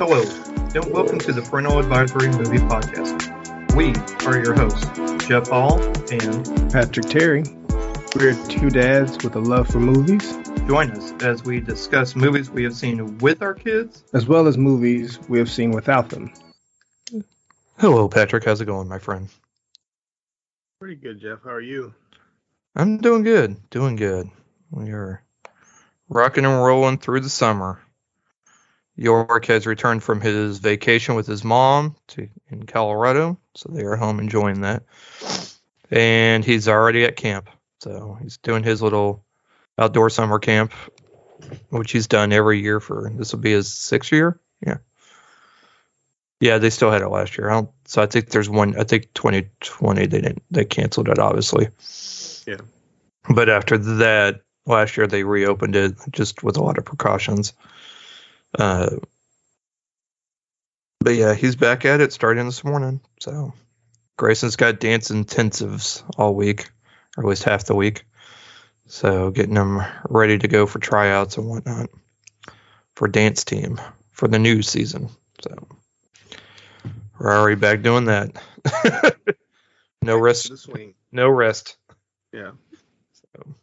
Hello, and welcome to the Parental Advisory Movie Podcast. We are your hosts, Jeff Hall and Patrick Terry. We're two dads with a love for movies, join us as we discuss movies we have seen with our kids. as well as movies we have seen without them. Hello, Patrick. How's it going, my friend? Pretty good, Jeff. How are you? I'm doing good. Doing good. We are rocking and rolling through the summer. York has returned from his vacation with his mom to in Colorado, so they are home enjoying that. And he's already at camp, so he's doing his little outdoor summer camp, which he's done every year for. This will be his sixth year. Yeah. Yeah, they still had it last year. I don't, so I think there's one. I think 2020 they didn't. They canceled it, obviously. Yeah. But after that, last year they reopened it just with a lot of precautions. Uh, but yeah, he's back at it starting this morning. So Grayson's got dance intensives all week, or at least half the week. So getting him ready to go for tryouts and whatnot for dance team for the new season. So we're already back doing that. no rest. The swing. No rest. Yeah. So.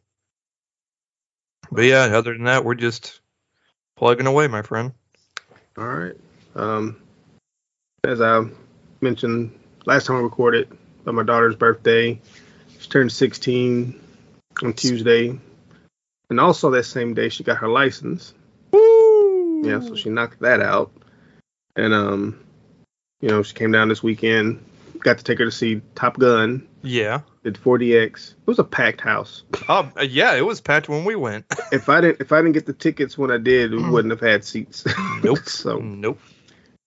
But yeah, other than that, we're just plugging away, my friend. All right. Um, as I mentioned last time we recorded, on my daughter's birthday, she turned 16 on Tuesday, and also that same day she got her license. Woo! Yeah, so she knocked that out, and um, you know, she came down this weekend. Got to take her to see Top Gun. Yeah. Did 4DX. It was a packed house. Oh, uh, yeah, it was packed when we went. If I didn't, if I didn't get the tickets when I did, we wouldn't have had seats. nope. so Nope.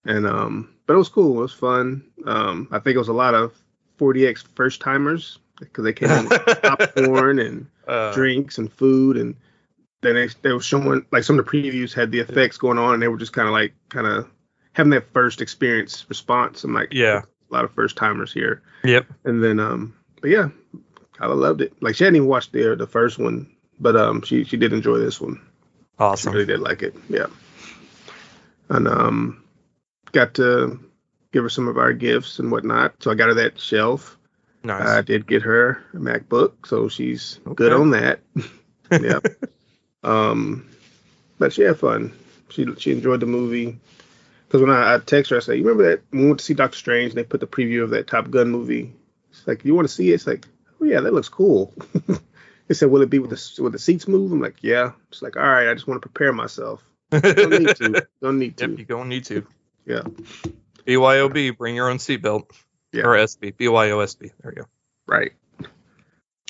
and um, but it was cool. It was fun. Um, I think it was a lot of 4DX first timers because they came in with popcorn and Uh, drinks and food, and then they they were showing like some of the previews had the effects going on, and they were just kind of like kind of having that first experience response. I'm like, Yeah. A lot of first timers here, Yep. and then um, but yeah, I loved it. Like she hadn't even watched the the first one, but um, she she did enjoy this one. She Awesome. really did like it. Yeah. And um got to give her some of our gifts and whatnot. So I got her that shelf. Nice. I did get her a MacBook, so she's good on that. yeah. um but she had fun. She she enjoyed the movie. Because when I, I text her, I say, You remember that when we went to see Doctor Strange and they put the preview of that Top Gun movie? It's like, You want to see it? It's like, Oh yeah, that looks cool. They said, "Will it be with the with the seats move?" I'm like, "Yeah." It's like, "All right, I just want to prepare myself. Don't need to. Don't need to." Yep, you don't need to. Yeah. BYOB, bring your own seatbelt. Yeah. Or SB. BYOSB. There you go. Right.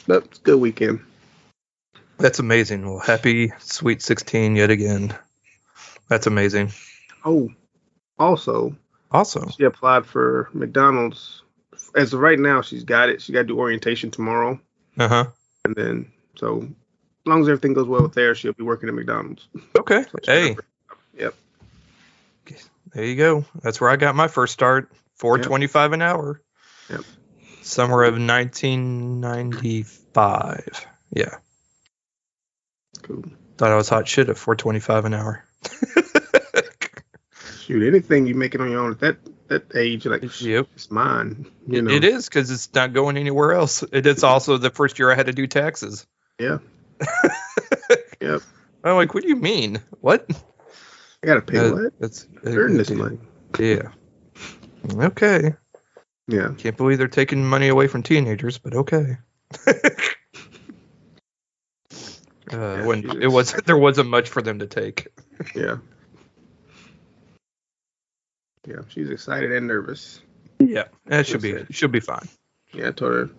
But it's a good weekend. That's amazing. Well, happy Sweet 16 yet again. That's amazing. Oh, also, Also, she applied for McDonald's. As of right now, she's got it. She got to do orientation tomorrow, uh huh. and then so as long as everything goes well with there, she'll be working at McDonald's. Okay. So Hey, Yep. there you go. That's where I got my first start. 425 an hour. Yep. Summer of 1995. Yeah. Cool. Thought I was hot shit at 425 an hour. Shoot, anything you make it on your own at that that age, like, Yep. it's mine. You It- know. it is because it's not going anywhere else. It is also the first year I had to do taxes. Yeah. Yep. I'm like, what do you mean? What? I gotta pay Uh, what? That's Earn this money. Yeah. Okay. Yeah. Can't believe they're taking money away from teenagers, but okay. uh, when Jesus. it was there wasn't much for them to take. Yeah. Yeah, she's excited and nervous. Yeah, that should be it. should be fine. Yeah, I told her,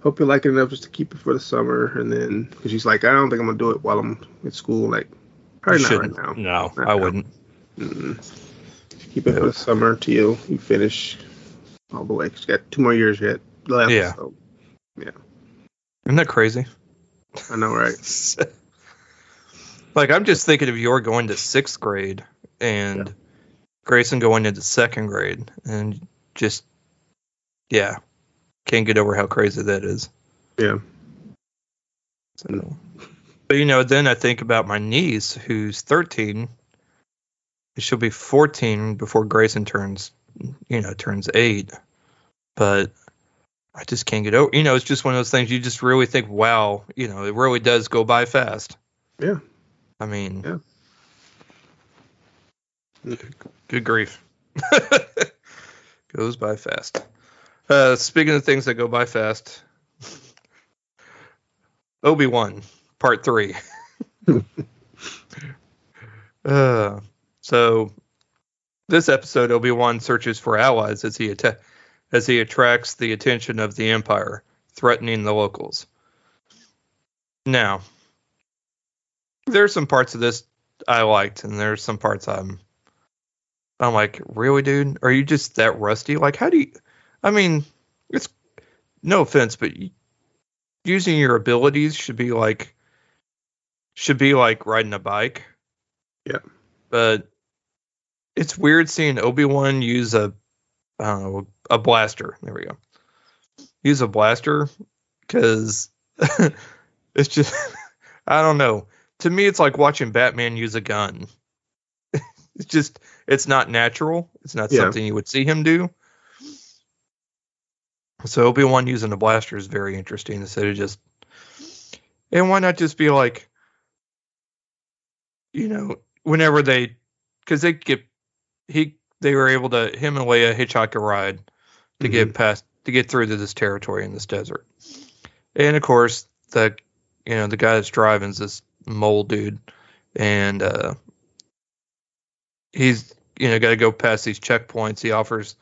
hope you like it enough just to keep it for the summer. And then, because she's like, I don't think I'm going to do it while I'm at school. Like, probably not right now. No, Not I now. wouldn't. Mm-mm. Keep it for the summer till you, you finish all the way. She's got two more years yet left. Yeah. So, Isn't that crazy? I know, right? like I'm just thinking of your going to sixth grade and Grayson going into second grade, and just yeah, can't get over how crazy that is. Yeah. So, but you know, then I think about my niece who's 13, she'll be 14 before Grayson turns, you know, turns eight. But I just can't get over. You know, it's just one of those things you just really think, wow, you know, it really does go by fast. Yeah. I mean, Yeah. Good grief. Goes by fast. Uh, speaking of things that go by fast, Obi Wan Part Three. uh, so this episode, Obi Wan searches for allies as he as he attracts the attention of the Empire, threatening the locals. Now, there's some parts of this I liked, and there's some parts I'm I'm like, really, dude? Are you just that rusty? Like, how do you? I mean, it's no offense, but using your abilities should be like should be like riding a bike. Yeah. But it's weird seeing Obi Wan use a I don't know a blaster. There we go. Use a blaster because it's just I don't know. To me, it's like watching Batman use a gun. it's just it's not natural. It's not Yeah. something you would see him do. So Obi Wan using a blaster is very interesting instead of just. And why not just be like, you know, whenever they, because they get, he they were able to him and Leia hitchhike a ride to get past to get through to this territory in this desert, and of course the, you know, the guy that's driving is this mole dude, and uh, he's you know got to go past these checkpoints. He offers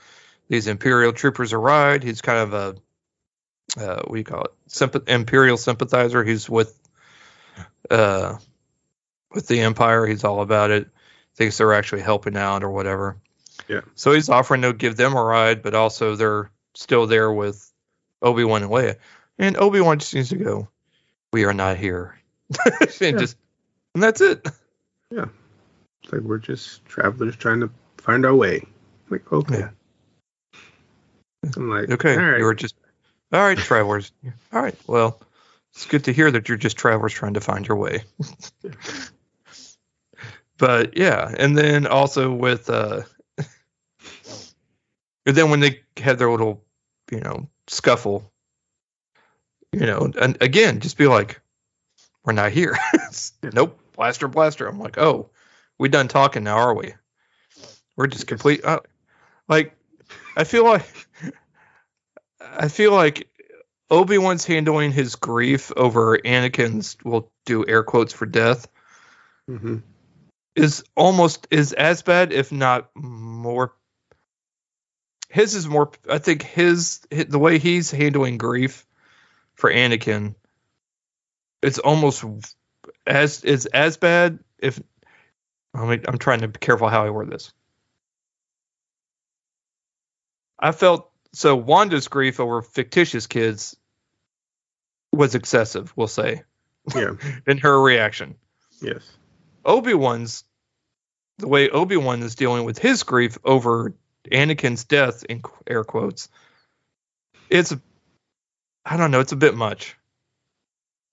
these Imperial troopers a ride. He's kind of a uh, what do you call it? Sympath- Imperial sympathizer. He's with uh, with the Empire. He's all about it. Thinks they're actually helping out or whatever. Yeah. So he's offering to give them a ride, but also they're still there with Obi Wan and Leia. And Obi Wan just needs to go. We are not here. and Yeah. just and that's it. It's like we're just travelers trying to find our way. Like, okay. Yeah. I'm like, Okay, all right. you were just all right, travelers. All right, well, it's good to hear that you're just travelers trying to find your way. but yeah, and then also with uh, and then when they have their little, you know, scuffle, you know, and again, just be like, we're not here. nope, blaster, blaster. I'm like, oh, we done talking now, are we? We're just complete. Uh, like, I feel like. I feel like Obi Wan's handling his grief over Anakin's, we'll do air quotes for death, hmm is almost is as bad, if not more. His is more. I think his the way he's handling grief for Anakin, it's almost as is as bad. If I mean, I'm trying to be careful how I word this. I felt so Wanda's grief over fictitious kids was excessive, we'll say, Yeah. in her reaction. Yes. Obi Wan's the way Obi Wan is dealing with his grief over Anakin's death in air quotes. It's I don't know, it's a bit much.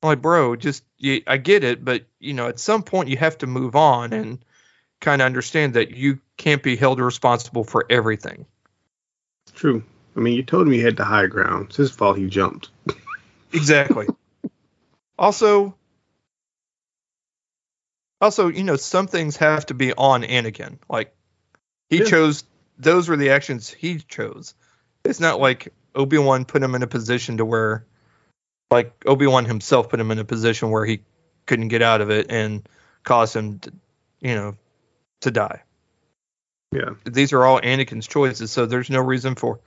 I'm like, bro, just you, I get it, but you know, at some point you have to move on and kind of understand that you can't be held responsible for everything. True. I mean, you told him he had the high ground. It's his fault he jumped. Exactly. also, also, you know, some things have to be on Anakin. Like he Yeah. chose; those were the actions he chose. It's not like Obi Wan put him in a position to where, like Obi Wan himself put him in a position where he couldn't get out of it and caused him, to, you know, to die. Yeah. These are all Anakin's choices, so there's no reason for.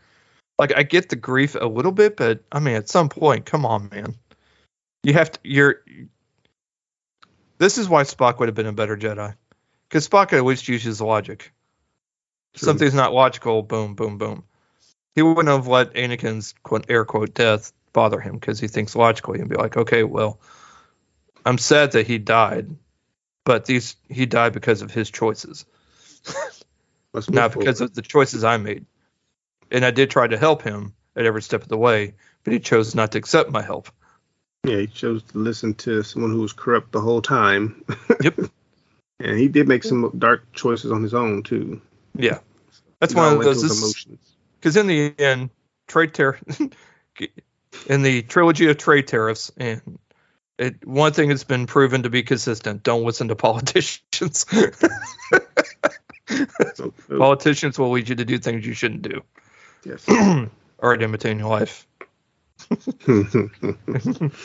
Like I get the grief a little bit, but I mean, at some point, come on, man. You have to. You're. This is why Spock would have been a better Jedi, because Spock at least uses logic. True. Something's not logical. Boom, boom, boom. He wouldn't have let Anakin's quote air quote death bother him because he thinks logically and be like, okay, well, I'm sad that he died, but these he died because of his choices not because of the choices I made. And I did try to help him at every step of the way, but he chose not to accept my help. Yeah, he chose to listen to someone who was corrupt the whole time. Yep. And he did make some dark choices on his own too. Yeah, that's He one of those. this- emotions. because in the end, trade tariff in the trilogy of trade tariffs, and it one thing that's been proven to be consistent: don't listen to politicians. Politicians will lead you to do things you shouldn't do, yes. or imitating your life,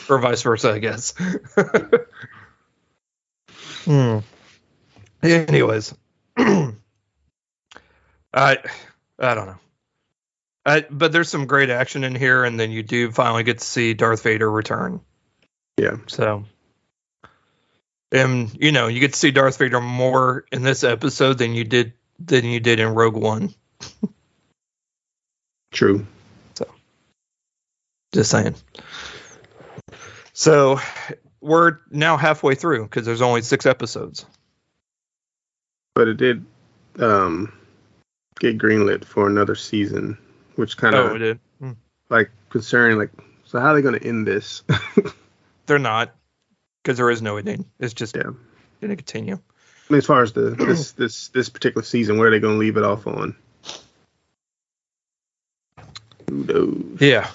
or vice versa, I guess. hmm. Anyways, I I don't know. I, but there's some great action in here, and then you do finally get to see Darth Vader return. Yeah. So, and you know, you get to see Darth Vader more in this episode than you did than you did in Rogue One. True. So, just saying. So, we're now halfway through because there's only six episodes. But it did um, get greenlit for another season, which kind of Oh, it did. Hmm. like concerning. Like, so how are they going to end this? They're not because there is no ending. It's just Yeah. going to continue. I mean, as far as the this this this particular season, where are they going to leave it off on? Who knows? Yeah.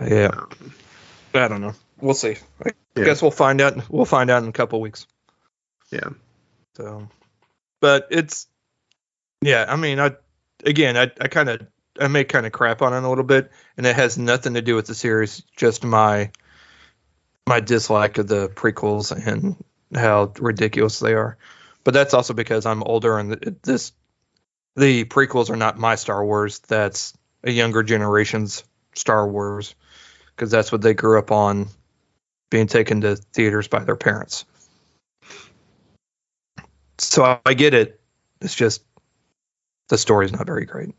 Yeah. Um, I don't know. We'll see. I Yeah. guess we'll find out. We'll find out in a couple weeks. Yeah. So, but it's yeah. I mean, I again, I I kind of I may kind of crap on it a little bit, and it has nothing to do with the series. Just my my dislike of the prequels and how ridiculous they are. But that's also because I'm older, and this the prequels are not my Star Wars. That's a younger generation's Star Wars because that's what they grew up on, being taken to theaters by their parents. So I get it. It's just the story's not very great.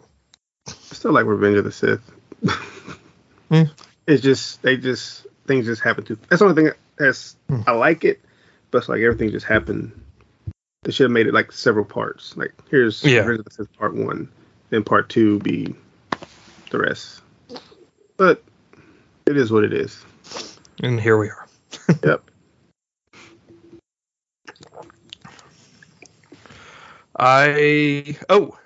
I still like Revenge of the Sith. Hmm. It's just they just things just happen to. That's the only thing that's Hmm. I like it, but it's like everything just happened. They should have made it like several parts. Like here's Yeah. Revenge of the Sith part one, then part two be the rest. But it is what it is. And here we are. Yep. I oh,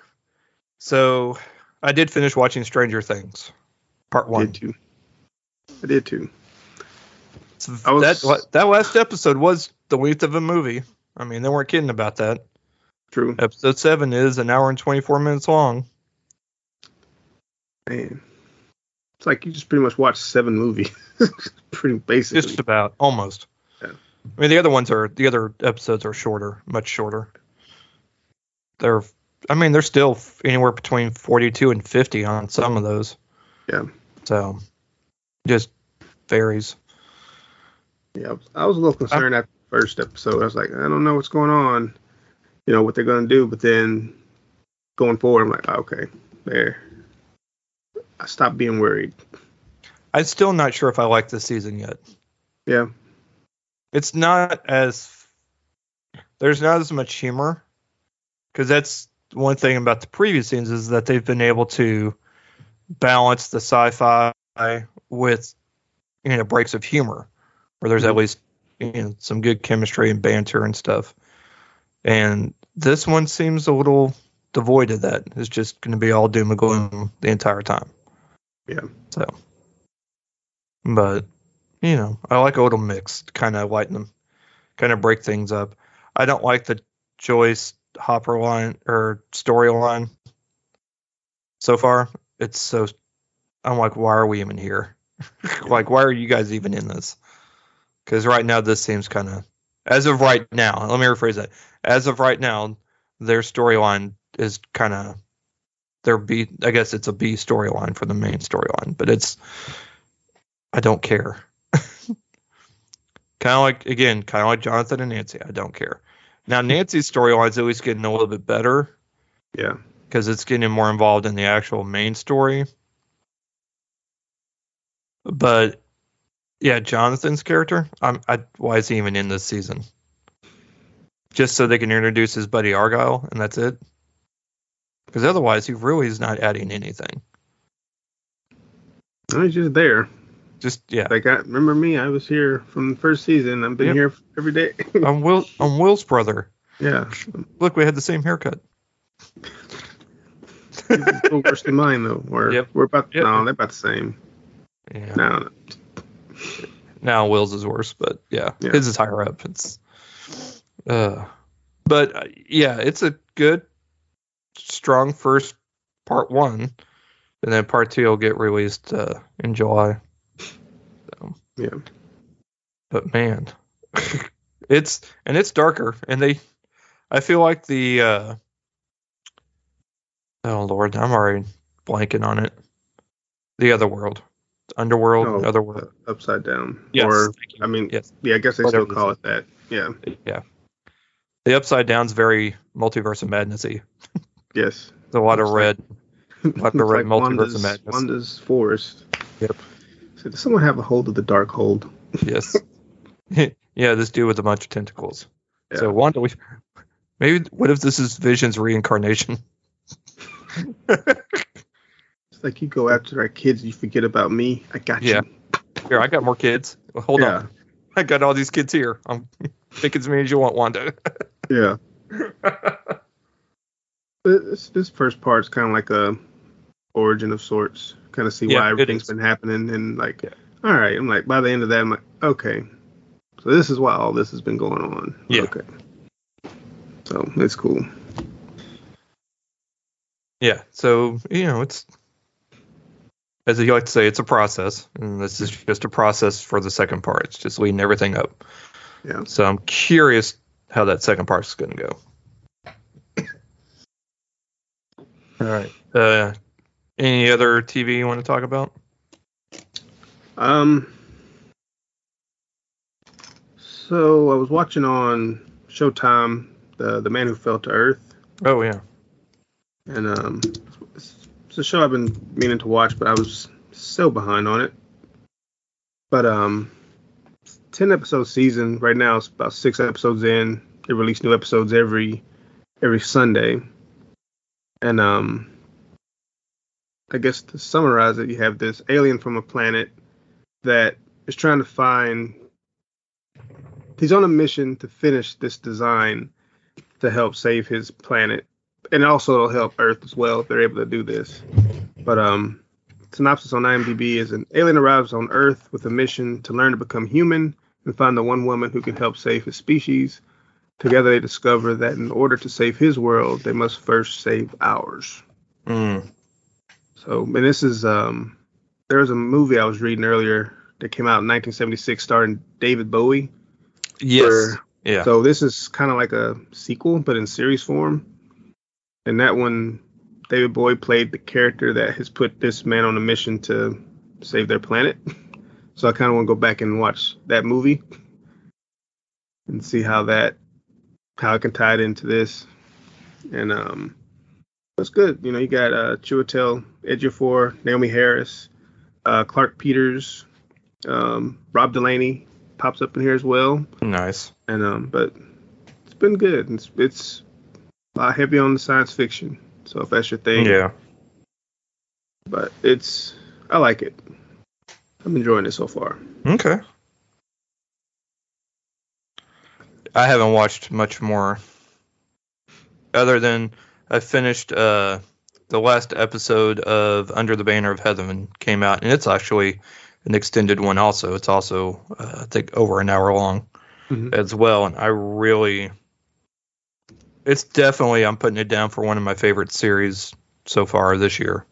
so I did finish watching Stranger Things, part one. I did too. I did too. So was- that that last episode was the length of a movie. I mean, they weren't kidding about that. True. Episode seven is an hour and twenty four minutes long. Man. It's like you just pretty much watched seven movies. pretty basically. Just about, almost. Yeah. I mean, the other ones are the other episodes are shorter, much shorter. They're, I mean, they're still anywhere between forty-two and fifty on some of those. Yeah. So, just varies. Yeah, I was, a little concerned at the first episode. I was like, I don't know what's going on, you know, what they're going to do. But then going forward, I'm like, okay, there. I stopped being worried. I'm still not sure if I like this season yet. Yeah, It's not as there's not as much humor because that's one thing about the previous scenes is that they've been able to balance the sci-fi with you know breaks of humor where there's at Mhm. least you know some good chemistry and banter and stuff and this one seems a little devoid of that it's just going to be all doom and gloom the entire time Yeah. so but you know i like a little mix kind of lighten them kind of break things up i don't like the joyce hopper line or storyline so far. It's so i'm like why are we even here? Like why are you guys even in this? Because right now this seems kind of as of right now let me rephrase that. As of right now their storyline is kind of their b i guess it's a b storyline for the main storyline but it's i don't care. Kind of like again kind of like jonathan and nancy i don't care now nancy's storyline's least getting a little bit better yeah, because it's getting more involved in the actual main story. But yeah, Jonathan's character, I'm, I, why is he even in this season? Just so they can introduce his buddy Argyle, and that's it. Because otherwise, he really is not adding anything. No, he's just there. Just yeah. Like, I remember me? I was here from the first season. I've been Yep. here every day. I'm Will. I'm Will's brother. yeah, Look, we had the same haircut. His is still worse than mine though. We're Yep. we're about Yep. no, they're about the same. Yeah. No, Now Will's is worse, but yeah, Yeah. his is higher up. It's, uh, but uh, yeah, it's a good, strong first part one, and then part two will get released uh, in July. Yeah, but man, it's and it's darker, and they, I feel like the, uh, oh lord, I'm already blanking on it. The other world, underworld, Oh, otherworld. uh, upside down. Yes, Or. I mean, yes. yeah, I guess they Whatever still call it that. Yeah. Yeah. The upside down's very multiverse of madnessy. Yes. There's a lot of red. Looks Like the red multiverse of madness. Wanda's forest. Yep. So does someone have a hold of the Darkhold? Yes. yeah, this dude with a bunch of tentacles. Yeah. So Wanda, we maybe what if this is Vision's reincarnation? It's like you go after our kids, you forget about me. I got Yeah. you. Here, I got more kids. Well, hold Yeah. on. I got all these kids here. I'm take as many as you want, Wanda. Yeah. This this first part's kind of like a origin of sorts. Kind of see Yeah, why everything's been happening, and like, Yeah. all right, I'm like, by the end of that, I'm like, okay, so this is why all this has been going on. Yeah. Okay. So it's cool. yeah. So you know, it's as you like to say, it's a process, and this is just a process for the second part. It's just leading everything up. Yeah. So I'm curious how that second part's going to go. All right. Uh, any other TV you want to talk about? Um. So I was watching on Showtime, the the Man Who Fell to Earth. Oh yeah. and um, it's, it's a show I've been meaning to watch, but I was so behind on it. But um, ten episode season right now. It's about six episodes in. They release new episodes every every Sunday, and um, I guess to summarize it, you have this alien from a planet that is trying to find. He's on a mission to finish this design to help save his planet and also it'll help Earth as well if they're able to do this. But um, synopsis on IMDb is an alien arrives on Earth with a mission to learn to become human and find the one woman who can help save his species. Together, they discover that in order to save his world, they must first save ours. Mm. So, and this is um, there was a movie I was reading earlier that came out in 1976 starring David Bowie. Yes. where- yeah. So this is kind of like a sequel, but in series form. And that one, David Bowie played the character that has put this man on a mission to save their planet. So I kind of want to go back and watch that movie and see how that how it can tie it into this. And um, it's good. You know, you got uh, Chiwetel Ejiofor, Naomie Harris, uh, Clarke Peters, um, Rob Delaney pops up in here as well nice. and um, but it's been good. It's it's uh, heavy on the science fiction, so if that's your thing, Yeah. But it's I like it. I'm enjoying it so far. Okay. I haven't watched much more other than I finished uh the last episode of Under the Banner of Heaven came out and it's actually an extended one also. It's also uh, I think over an hour long Mhm. as well and I really it's definitely I'm putting it down for one of my favorite series so far this year.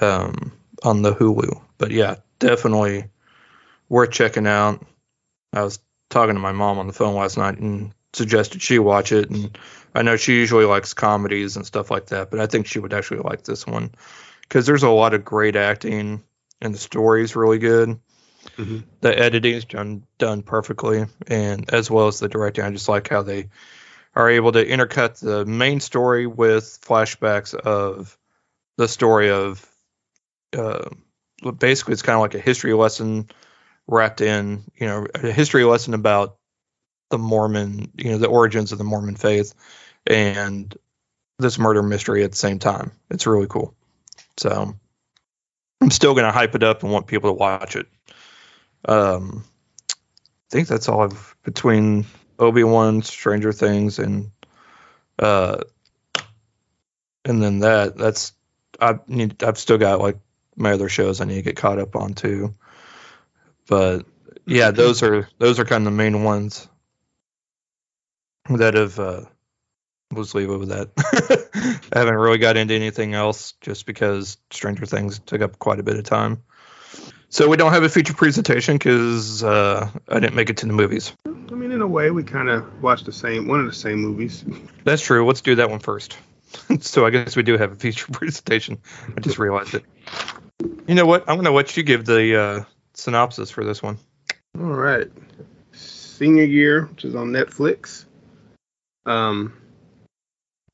Um on the Hulu. But yeah, definitely worth checking out. I was talking to my mom on the phone last night and suggested she watch it and I know she usually likes comedies and stuff like that, but I think she would actually like this one cuz there's a lot of great acting and the story's really good. Mhm. The editing's done done perfectly and as well as the directing. I just like how they are able to intercut the main story with flashbacks of the story of uh, basically it's kind of like a history lesson wrapped in you know a history lesson about the Mormon you know the origins of the Mormon faith and this murder mystery at the same time. It's really cool. So I'm still gonna hype it up and want people to watch it. Um, I think that's all I've between Obi Wan, Stranger Things, and uh, and then that. That's I need. I've still got like my other shows I need to get caught up on too. But yeah, those are those are kind of the main ones that have. Uh, let's leave it with that. I haven't really got into anything else just because Stranger Things took up quite a bit of time. So we don't have a feature presentation because uh, I didn't make it to the movies. I mean, in a way, we kind of watched the same one of the same movies. That's true. Let's do that one first. so I guess we do have a feature presentation. I just realized it. You know what? I'm going to let you give the uh, synopsis for this one. All right, Senior Year, which is on Netflix. Um,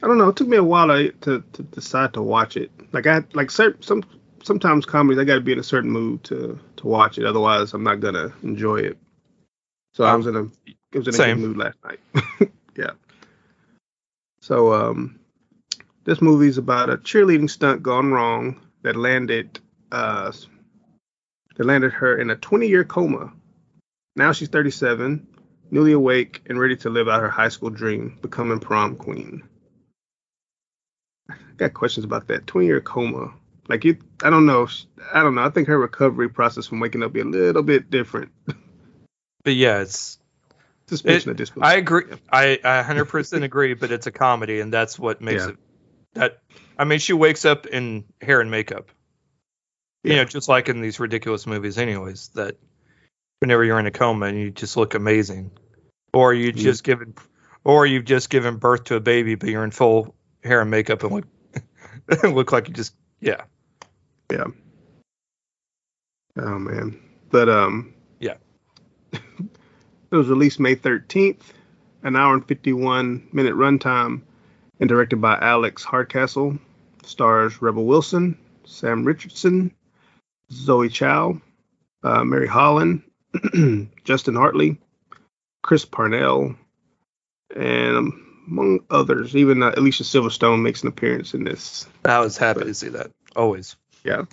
I don't know. It took me a while to to, to decide to watch it. Like I like certain, some sometimes comedies I got to be in a certain mood to to watch it. Otherwise, I'm not gonna enjoy it. So I was in a it was in a Same. good mood last night. yeah. So um, this movie's about a cheerleading stunt gone wrong that landed uh that landed her in a 20 year coma. Now she's 37, newly awake and ready to live out her high school dream, becoming prom queen. I got questions about that 20 year coma. Like you, I don't know. I don't know. I think her recovery process from waking up be a little bit different. But yeah, it's Suspension It- of disbelief. I agree. I, I 100% agree, but it's a comedy, and that's what makes Yeah. it. That I mean, she wakes up in hair and makeup. You Yeah. know, just like in these ridiculous movies, anyways. That whenever you're in a coma and you just look amazing, or you Mhm. just given, or you've just given birth to a baby, but you're in full hair and makeup and look look like you just yeah. Yeah. Oh man. But um Yeah. it was released May 13th, an hour and 51 minute runtime, and directed by Alex Hardcastle. Stars Rebel Wilson, Sam Richardson, Zoe Chao, uh, Mary Holland, Justin Hartley, Chris Parnell, and among others, even uh, Alicia Silverstone makes an appearance in this. I was happy to see that. Always. Yeah.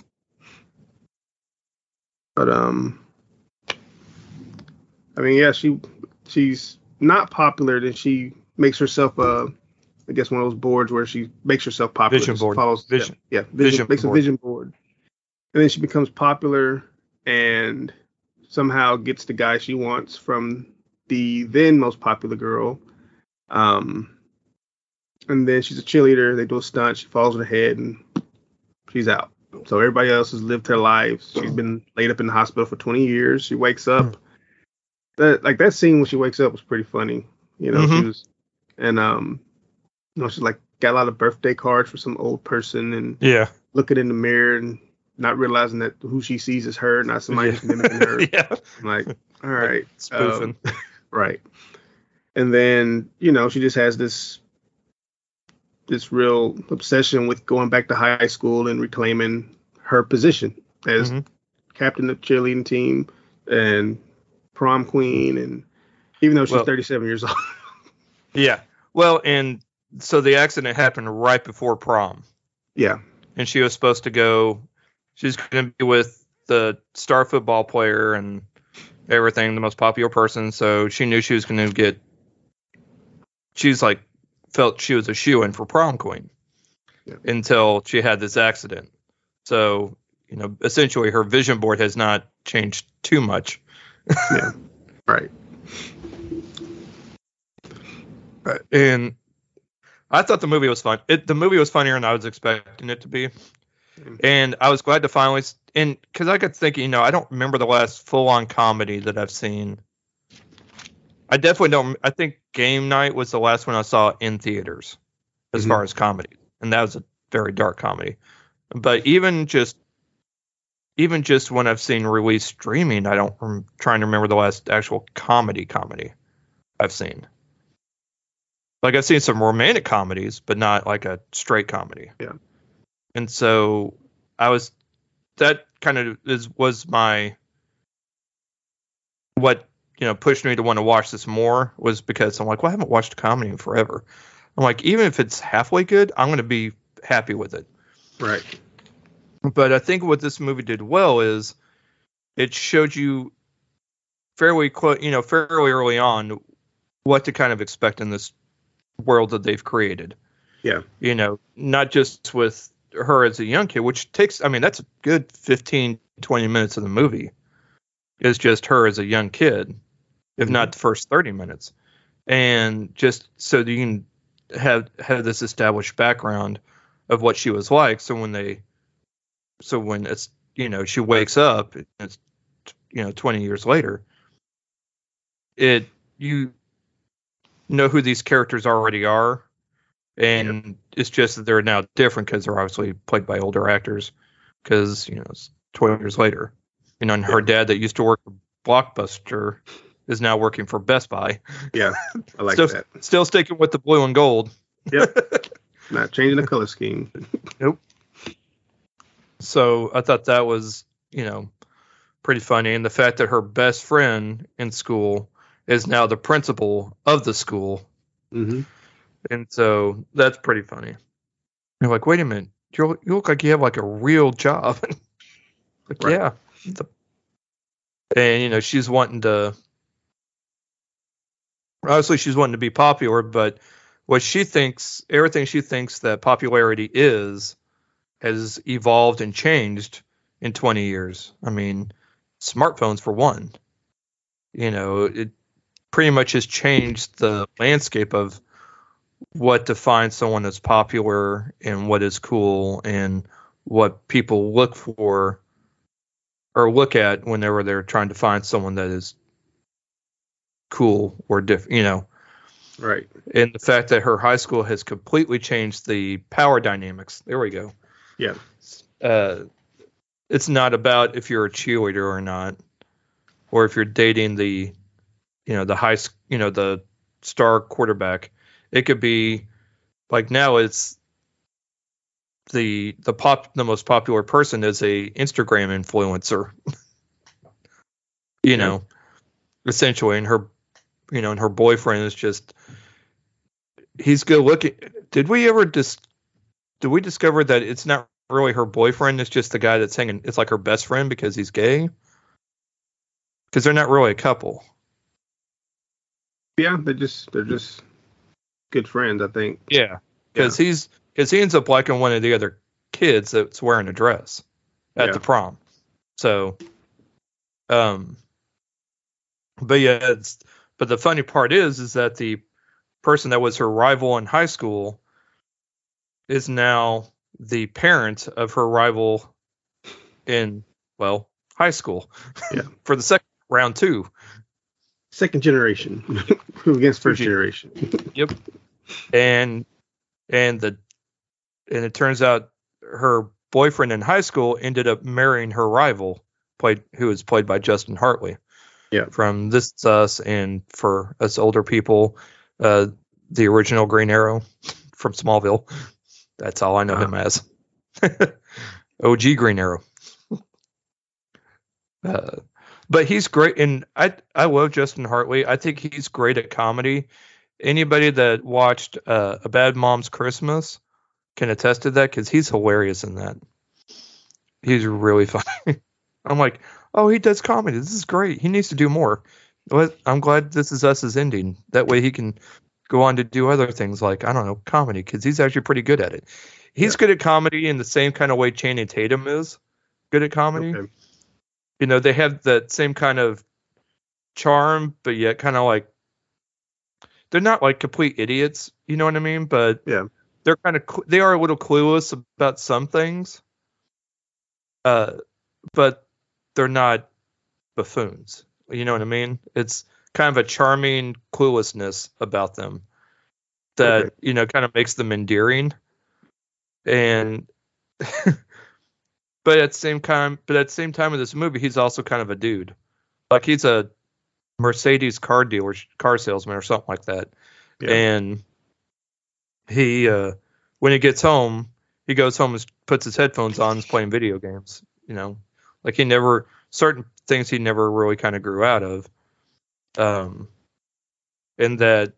But um I mean yeah, she she's not popular then she makes herself uh I guess one of those boards where she makes herself popular. Vision board. Follows, Vision- Yeah, yeah vision, vision makes board. a vision board. And then she becomes popular and somehow gets the guy she wants from the then most popular girl. Um and then she's a cheerleader, they do a stunt, she falls on her head and she's out. So everybody else has lived her lives. She's been laid up in the hospital for 20 years. She wakes up. That like that scene when she wakes up was pretty funny. You know, she Mhm. was, and um, you know, she's like got a lot of birthday cards for some old person and Yeah. looking in the mirror and not realizing that who she sees is her, not somebody yeah. who's mimicking her. yeah. I'm like, all right, Spoofing. um, right. And then you know she just has this this real obsession with going back to high school and reclaiming her position as Mhm. captain of the cheerleading team and prom queen and even though she's Well- 37 years old Yeah. Well, and so the accident happened right before prom, yeah and she was supposed to go. She's going to be with the star football player and everything, the most popular person. So she knew she was going to get. She's like felt she was a shoe in for prom queen Yeah. until she had this accident. So you know, essentially, her vision board has not changed too much. yeah right Right. And I thought the movie was fun. It the movie was funnier than I was expecting it to be. Mm-hmm. And I was glad to finally and because I got thinking, you know, I don't remember the last full on comedy that I've seen. I definitely don't. I think Game Night was the last one I saw in theaters, as Mhm. far as comedy, and that was a very dark comedy. But even just, even just when I've seen released streaming, I don't. I'm trying to remember the last actual comedy comedy I've seen. Like I've seen some romantic comedies, but not like a straight comedy. Yeah. And so I was that kind of is was my what you know pushed me to want to watch this more was because I'm like, well, I haven't watched a comedy in forever. I'm like, even if it's halfway good, I'm going to be happy with it. right But I think what this movie did well is it showed you fairly you know, fairly early on what to kind of expect in this world that they've created. Yeah. You know, not just with her as a young kid, which takes, I mean, that's a good 15, 20 minutes of the movie is just her as a young kid, if Mm-hmm. not the first 30 minutes. And just so that you can have, have this established background of what she was like. So when they, so when it's, you know, she wakes up, it's, you know, 20 years later, it, you know who these characters already are and it's just that they're now different because they're obviously played by older actors because you know it's 20 years later you know and her dad that used to work for blockbuster is now working for best buy Yeah. I like still, that. still sticking with the blue and gold Yep. Not changing the color scheme. Nope. So i thought that was you know pretty funny and the fact that her best friend in school is now the principal of the school Mm-hmm. And so that's pretty funny. You're like, wait a minute, you you look like you have like a real job. like, Right. yeah. And you know, she's wanting to. Obviously, she's wanting to be popular, but what she thinks, everything she thinks that popularity is, has evolved and changed in 20 years. I mean, smartphones for one. You know, it pretty much has changed the landscape of what defines someone as popular and what is cool and what people look for or look at whenever they're trying to find someone that is cool or different, you know. Right. And the fact that her high school has completely changed the power dynamics. There we go. Yeah. Uh, it's not about if you're a cheerleader or not, or if you're dating the, you know, the high, you know, the star quarterback. It could be like now it's the the pop the most popular person is a Instagram influencer. you Yeah. know, essentially, and her, you know, and her boyfriend is just he's good looking. Did we ever dis? Did we discover that it's not really her boyfriend? It's just the guy that's hanging. It's like her best friend because he's gay. Because they're not really a couple. Yeah. They're just they're just good friends. I think. Yeah, because he's because he ends up liking one of the other kids that's wearing a dress at Yeah. the prom. So, um, but yeah, it's but the funny part is is that the person that was her rival in high school is now the parent of her rival in well high school. Yeah. for the second round two. Second generation against first generation. and and the and it turns out her boyfriend in high school ended up marrying her rival played who is played by Justin Hartley Yeah. from This Is Us and for us older people uh the original Green Arrow from Smallville. That's all I know him as. OG Green Arrow. Uh, but he's great and I I love Justin Hartley. I think he's great at comedy. Anybody that watched uh, a bad mom's christmas can attest to that because he's hilarious in that. He's really funny. I'm like oh he does comedy. This is great. He needs to do more. But i'm glad this is us is ending. That way he can go on to do other things like i don't know comedy because he's actually pretty good at it. He's Yeah. good at comedy in the same kind of way channing tatum is good at comedy. Okay. you know they have that same kind of charm but yet kind of like they're not like complete idiots you know what i mean? But Yeah. they're kind of cl- they are a little clueless about some things. Uh but they're not buffoons. You know what i mean? It's kind of a charming cluelessness about them that Okay. you know kind of makes them endearing. And but at the same time but at the same time in this movie he's also kind of a dude. Like he's a mercedes car dealer car salesman or something like that. Yeah. and he uh when he gets home he goes home and puts his headphones on and is playing video games you know like he never certain things he never really kind of grew out of um and that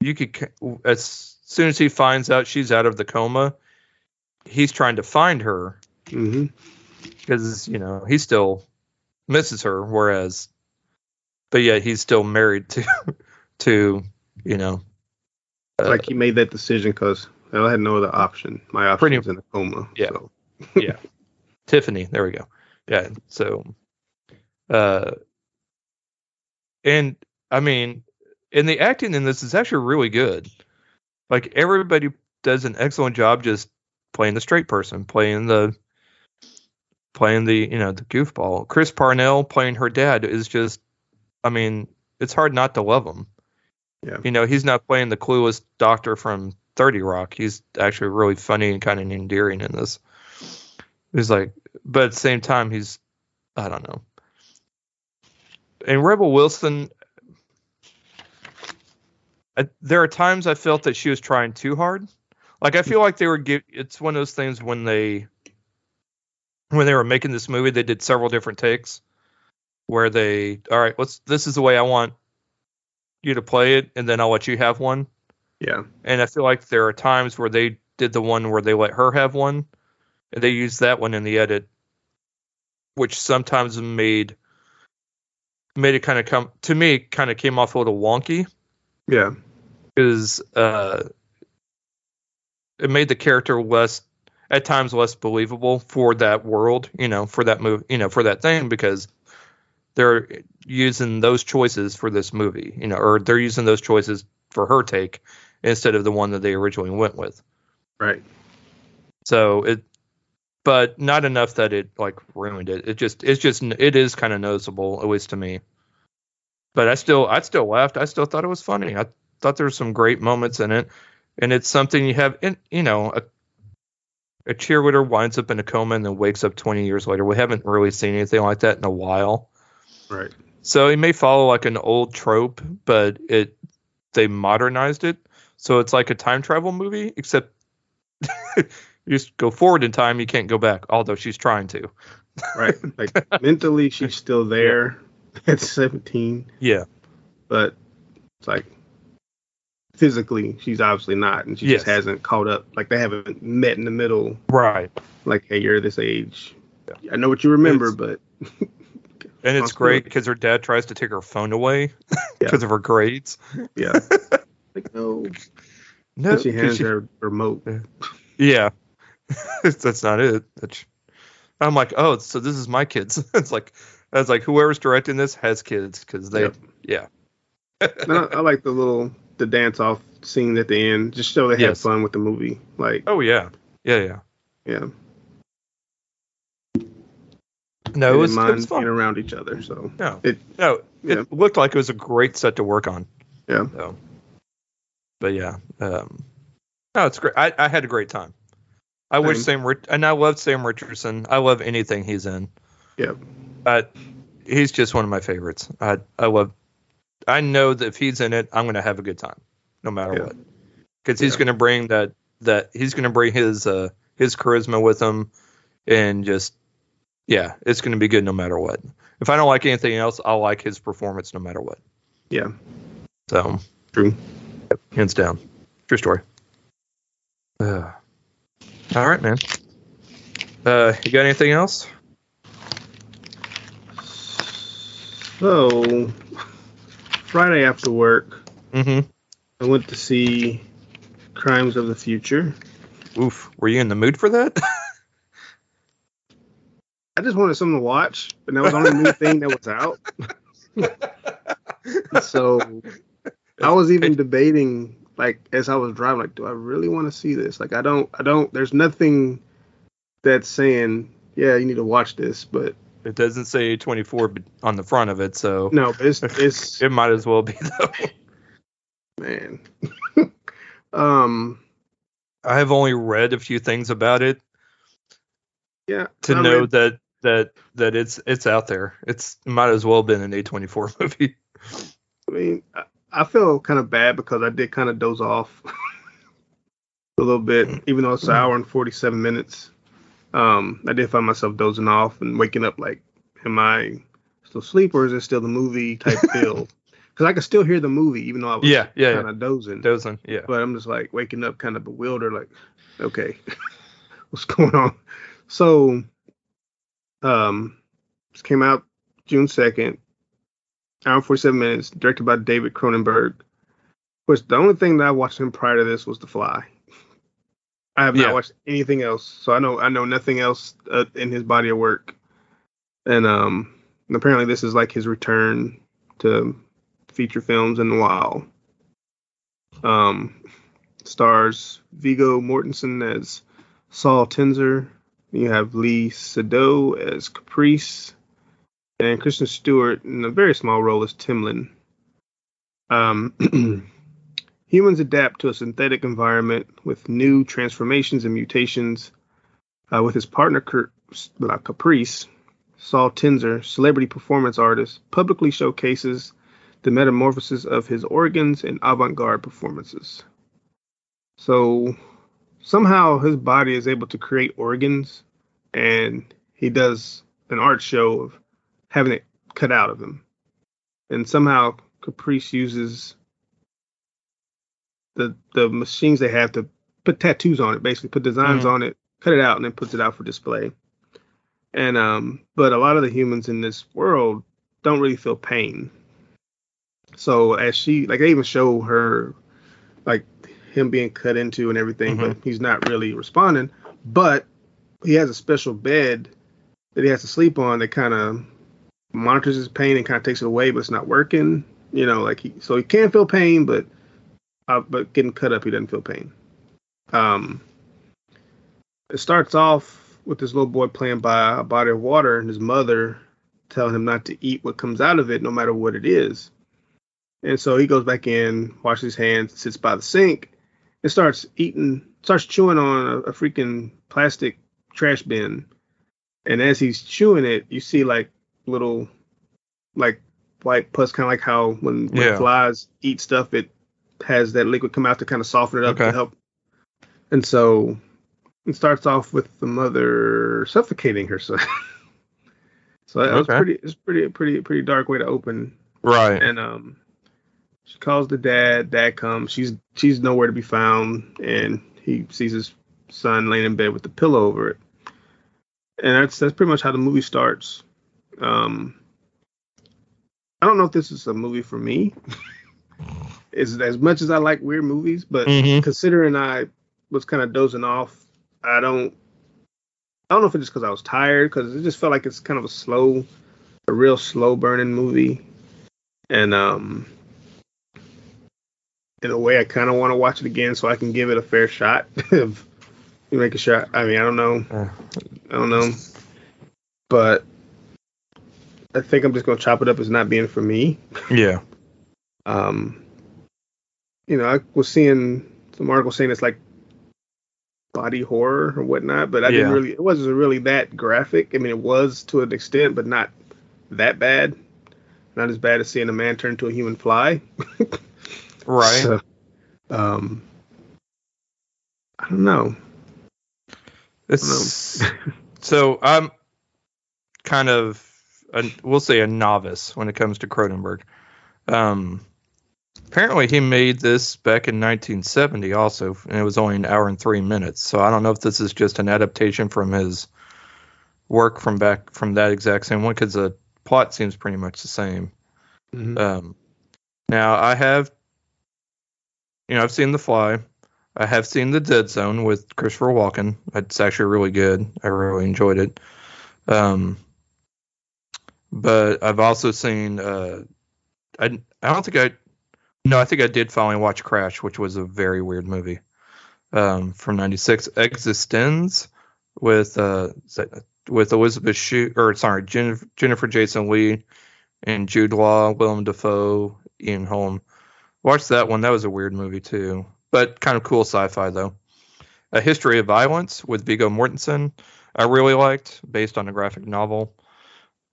you could as soon as he finds out she's out of the coma he's trying to find her because you know he still misses her, whereas, but yet he's still married to to you know uh, like he made that decision because I had no other option. My option Pretty- was in a coma. Yeah. So. Tiffany. There we go. Yeah. So, uh, and I mean, and the acting in this is actually really good. Like everybody does an excellent job just playing the straight person, playing the playing the you know the goofball. Chris Parnell playing her dad is just, I mean, it's hard not to love him. Yeah. You know, he's not playing the clueless doctor from Thirty Rock. He's actually really funny and kind of endearing in this. He's like, but at the same time, he's, I don't know. And Rebel Wilson, I, there are times I felt that she was trying too hard. Like I feel like they were give. It's one of those things when they, when they were making this movie, they did several different takes, where they, all right, let's. This is the way I want you to play it, and then I'll let you have one. Yeah. And I feel like there are times where they did the one where they let her have one, and they used that one in the edit, which sometimes made made it kind of come to me kind of came off a little wonky Yeah. because uh, it made the character less at times less believable for that world, you know, for that move, you know, for that thing because they're using those choices for this movie, you know, or they're using those choices for her take instead of the one that they originally went with. Right. So it, but not enough that it like ruined it. It just, it's just, it is kind of noticeable, at least to me. But I still, I still laughed. I still thought it was funny. I thought there were some great moments in it, and it's something you have in, you know, a, a cheerleader winds up in a coma and then wakes up 20 years later. We haven't really seen anything like that in a while. Right. So it may follow like an old trope, but it they modernized it. So it's like a time travel movie, except you just go forward in time, you can't go back, although she's trying to. Right. Like mentally, she's still there at 17, Yeah. but it's like physically, she's obviously not, and she just hasn't caught up. Like they haven't met in the middle. Right. Like, hey, you're this age. I know what you remember, It's- but And it's great because her dad tries to take her phone away Yeah. because of her grades. yeah. like no. No, she hands she- her remote. Yeah. That's not it. That's, I'm like, oh, so this is my kids. it's like, I was like, whoever's directing this has kids because they, Yep. yeah. I, I like the little the dance off scene at the end. Just show they had fun with the movie. Like, Oh yeah, yeah, yeah. yeah. No, it was, it was fun. being around each other. So No, It- no, yeah. it looked like it was a great set to work on. Yeah. So, but yeah, um, no, it's great. I, I had a great time. I wish Sam Rich- and I love Sam Richardson. I love anything he's in. yeah. But he's just one of my favorites. I I love. I know that if he's in it, I'm going to have a good time, no matter Yeah. what, because he's Yeah. going to bring that that he's going to bring his uh his charisma with him, and just yeah, it's going to be good no matter what. If I don't like anything else, I'll like his performance no matter what. Yeah. So True. hands down, true story. Uh, all right, man. Uh, you got anything else? So Friday after work, Mm-hmm. I went to see Crimes of the Future. Oof. Were you in the mood for that? I just wanted something to watch, but that was the only new thing that was out. so I was even debating, like, as I was driving, like, do I really want to see this? Like, I don't, I don't. There's nothing that's saying, yeah, you need to watch this, but It doesn't say 24 on the front of it, so no, it's it's it might as well be though. man. um, I have only read a few things about it yeah. to I know read- that that that it's it's out there. It's it might as well have been an A24 movie. I mean, I, feel kind of bad because I did kind of doze off a little bit, even though it's an hour and 47 minutes. Um, I did find myself dozing off and waking up like, am I still asleep or is it still the movie type feel? Because I could still hear the movie even though I was Yeah, yeah, kind yeah. of dozing. Dozing, yeah. But I'm just like waking up kind of bewildered, like, okay, what's going on. So, um, this came out June second, hour forty seven minutes, directed by David Cronenberg. Which the only thing that I watched him prior to this was The Fly. I have Yeah. not watched anything else, so I know I know nothing else uh, in his body of work. And um, apparently this is like his return to feature films in a while. Um, stars Viggo Mortensen as Saul Tenzer. You have Léa Seydoux as Caprice, and Kristen Stewart in a very small role as Timlin. Um, humans adapt to a synthetic environment with new transformations and mutations. Uh, with his partner uh, Caprice, Saul Tenzer, celebrity performance artist, publicly showcases the metamorphosis of his organs and avant-garde performances. So somehow his body is able to create organs, and he does an art show of having it cut out of him. And somehow Caprice uses the the machines they have to put tattoos on it, basically put designs Mhm. on it, cut it out, and then puts it out for display. And um, but a lot of the humans in this world don't really feel pain. So as she like they even show her like him being cut into and everything, but he's not really responding. But he has a special bed that he has to sleep on that kind of monitors his pain and kind of takes it away, but it's not working. You know, like he so he can feel pain, but uh, but getting cut up, he doesn't feel pain. Um, it starts off with this little boy playing by a body of water, and his mother telling him not to eat what comes out of it, no matter what it is. And so he goes back in, washes his hands, sits by the sink, and starts eating, starts chewing on a, a freaking plastic trash bin. And as he's chewing it, you see like little, like white pus, kind of like how when, when Yeah. flies eat stuff, it has that liquid come out to kind of soften it up Okay. to help. And so it starts off with the mother suffocating her son. so that was pretty. It's pretty, pretty, pretty dark way to open Right. and um she calls the dad dad comes she's she's nowhere to be found and he sees his son laying in bed with the pillow over it and that's that's pretty much how the movie starts um i don't know if this is a movie for me. As as much as i like weird movies but Mhm. considering i was kind of dozing off i don't i don't know if it's just because i was tired because it just felt like it's kind of a slow a real slow burning movie. And um in a way i kind of want to watch it again so i can give it a fair shot of you make a shot. I mean i don't know. Uh, i don't know. But i think i'm just going to chop it up as not being for me yeah. um you know i was seeing some articles saying it's like body horror or whatnot but i didn't really it wasn't really that graphic i mean it was to an extent but not that bad not as bad as seeing a man turn into a human fly Right. So, um, I don't know. It's so I'm kind of a, we'll say a novice when it comes to Cronenberg. Um, apparently he made this back in 1970 also, and it was only an hour and three minutes. So I don't know if this is just an adaptation from his work from back from that exact same one because the plot seems pretty much the same. Um, now I have, you know, I've seen The Fly. I have seen The Dead Zone with Christopher Walken. It's actually really good. I really enjoyed it. Um, but I've also seen. Uh, I I don't think I. No, I think I did finally watch Crash, which was a very weird movie. Um, from '96, Existenz with uh with Elizabeth Shue or sorry Jennifer, Jennifer Jason Lee and Jude Law, Willem Dafoe, Ian Holm. Watched that one. That was a weird movie too, but kind of cool sci-fi though. A History of Violence with Viggo Mortensen. I really liked, based on a graphic novel.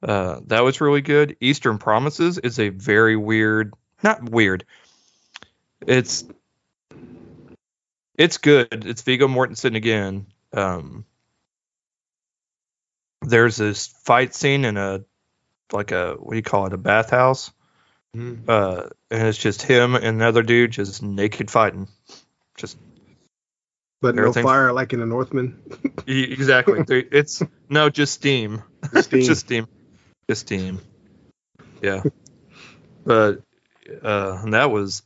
Uh, that was really good. Eastern Promises is a very weird, not weird. It's it's good. It's Viggo Mortensen again. Um, there's this fight scene in a like a what do you call it a bathhouse Mhm. uh and it's just him and another dude just naked fighting just But no fire like in the Northman. Exactly. It's no just steam. Steam. just steam. Just team. Yeah. but uh and that was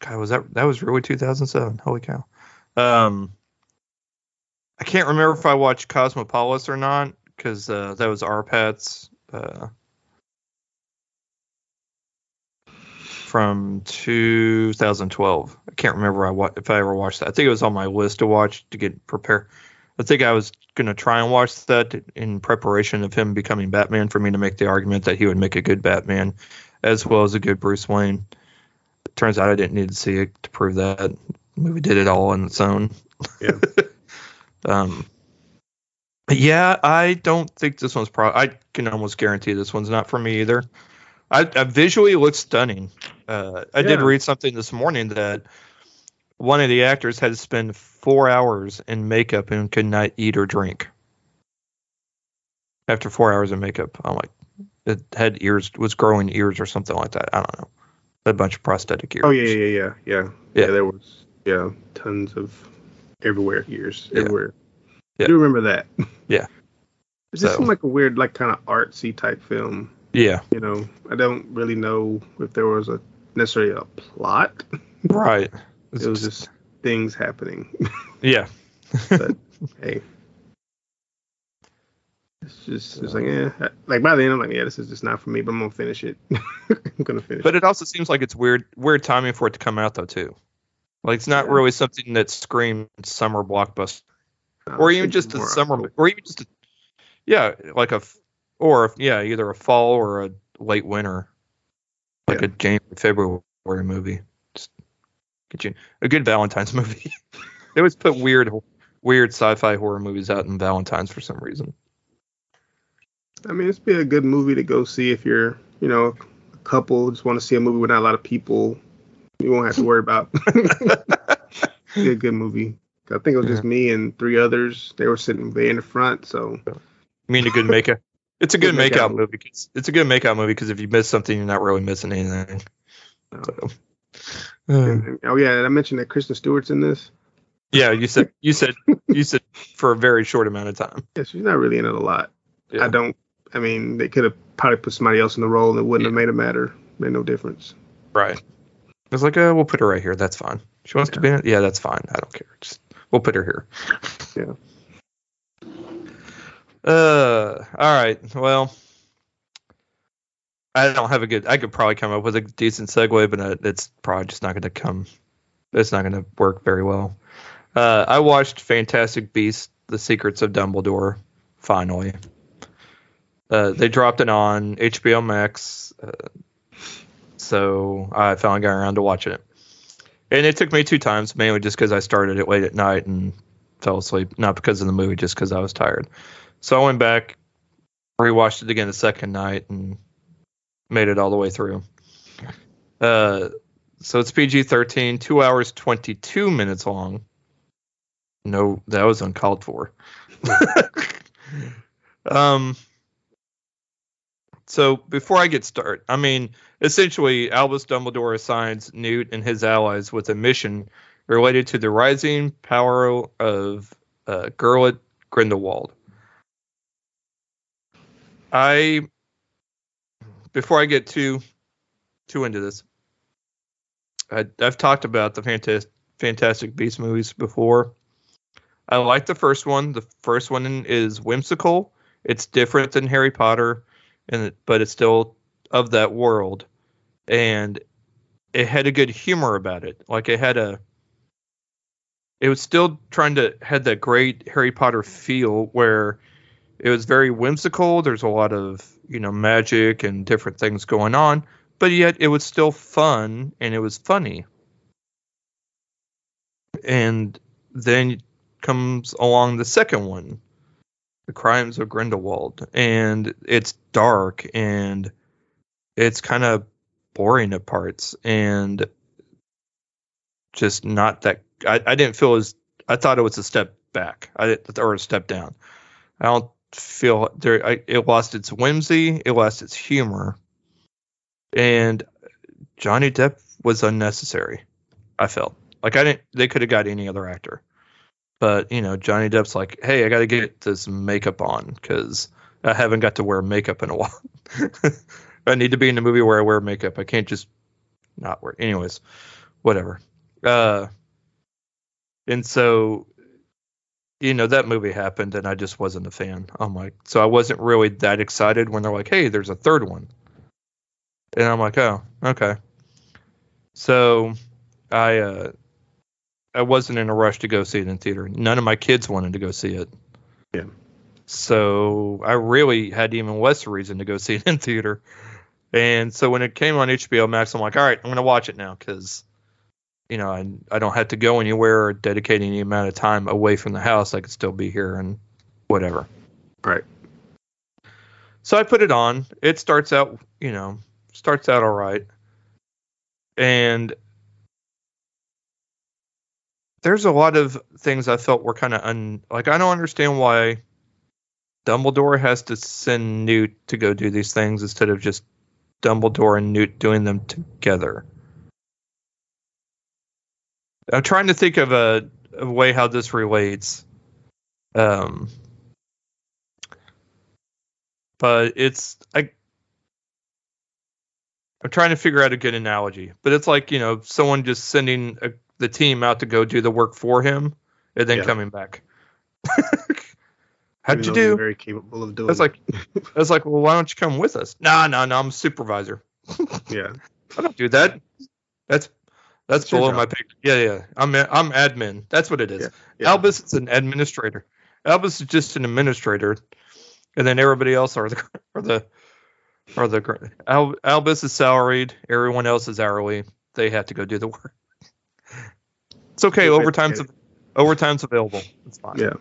God, was that that was really 2007. Holy cow. Um I can't remember if I watched Cosmopolis or not cuz uh that was Arpat's uh from 2012. I can't remember I wa- if I ever watched that. I think it was on my list to watch to get prepared. I think I was gonna try and watch that in preparation of him becoming Batman for me to make the argument that he would make a good Batman as well as a good Bruce Wayne. Turns out I didn't need to see it to prove that. The movie did it all on its own. Yeah. um. Yeah, I don't think this one's pro. I can almost guarantee this one's not for me either. I, I visually it looks stunning. Uh, I did read something this morning that one of the actors had to spend four hours in makeup and could not eat or drink after four hours of makeup. I'm like, it had ears, was growing ears or something like that. I don't know. A bunch of prosthetic ears. Oh yeah, yeah, yeah, yeah, Yeah. yeah. There was yeah, tons of everywhere ears everywhere. Yeah. I do remember that. Yeah. It this So- seemed like a weird, like kind of artsy type film. Yeah, You know, I don't really know if there was a necessarily a plot. right. It was just things happening. yeah. but hey, it's just it's like yeah, like by the end I'm like yeah, this is just not for me, but I'm gonna finish it. I'm gonna finish. But it also seems like it's weird weird timing for it to come out though too. Like it's not Yeah. really something that screams summer blockbuster, it. or even just a summer, or even just a, yeah, like a or yeah, either a fall or a late winter, like Yeah. a January February movie. You a good Valentine's movie. they always put weird weird sci-fi horror movies out in Valentine's for some reason. I mean, it's be a good movie to go see if you're, you know, a couple just want to see a movie with not a lot of people. You won't have to worry about. be a good movie. I think it was just me and three others. They were sitting way in the front, so I mean, a good makeout. It's a good Good makeout makeout movie. It's a good makeout movie because if you miss something, you're not really missing anything. So, uh, And- and- oh yeah, and I mentioned that Kristen Stewart's in this. yeah, you said you said you said for a very short amount of time. Yeah, she's not really in it a lot. Yeah. I don't. I mean, they could have probably put somebody else in the role, and it wouldn't have made a matter. Made no difference. Right. It's like, oh, we'll put her right here. That's fine. She wants to be in it. Yeah, that's fine. I don't care. Just we'll put her here. Yeah. Uh. All right. Well, I don't have a good. I could probably come up with a decent segue, but uh, it's probably just not going to come. It's not going to work very well. Uh, I watched Fantastic Beasts: The Secrets of Dumbledore. Finally, uh, they dropped it on HBO Max, uh, so I finally got around to watching it. And it took me two times, mainly just because I started it late at night and fell asleep, not because of the movie, just because I was tired. So I went back, rewatched it again the second night, and made it all the way through. Uh, so it's PG 13, two hours, 22 minutes long. No, that was uncalled for. um, so before I get started, I mean, essentially, Albus Dumbledore assigns Newt and his allies with a mission related to the rising power of uh, Grindelwald. I before I get too too into this, I, I've talked about the Fantastic Fantastic Beasts movies before. I like the first one. The first one is whimsical. It's different than Harry Potter, and but it's still of that world, and it had a good humor about it. Like it had a. It was still trying to had that great Harry Potter feel where it was very whimsical. There's a lot of you know magic and different things going on, but yet it was still fun and it was funny. And then comes along the second one, The Crimes of Grindelwald, and it's dark and it's kind of boring at parts and just not that. I, I didn't feel as I thought it was a step back, I or a step down. I don't feel there. I, it lost its whimsy, it lost its humor, and Johnny Depp was unnecessary. I felt like I didn't. They could have got any other actor. But you know, Johnny Depp's like, "Hey, I got to get this makeup on because I haven't got to wear makeup in a while. I need to be in a movie where I wear makeup. I can't just not wear. Anyways, whatever. Uh, and so, you know, that movie happened, and I just wasn't a fan. I'm like, so I wasn't really that excited when they're like, "Hey, there's a third one," and I'm like, "Oh, okay." So, I uh, I wasn't in a rush to go see it in theater. None of my kids wanted to go see it. Yeah. So I really had even less reason to go see it in theater. And so when it came on HBO Max, I'm like, all right, I'm going to watch it now because, you know, I, I don't have to go anywhere or dedicate any amount of time away from the house. I could still be here and whatever. Right. So I put it on. It starts out, you know, starts out all right. And there's a lot of things I felt were kind of un like I don't understand why Dumbledore has to send Newt to go do these things instead of just Dumbledore and Newt doing them together. I'm trying to think of a, a way how this relates. Um, but it's I I'm trying to figure out a good analogy, but it's like you know someone just sending a, the team out to go do the work for him and then Yeah. coming back. How'd Even you do? Very capable of doing. That's like, that's like, well, why don't you come with us? No, no, no, I'm a supervisor. yeah. I don't do that. That's that's It's below my pay. Yeah, yeah. I'm a- I'm admin. That's what it is. Yeah, yeah. Albus is an administrator. Albus is just an administrator, and then everybody else are the are the are the Al, Albus is salaried. Everyone else is hourly. They have to go do the work. It's okay. Yeah, Overtime's overtime's available. It's fine. Yeah.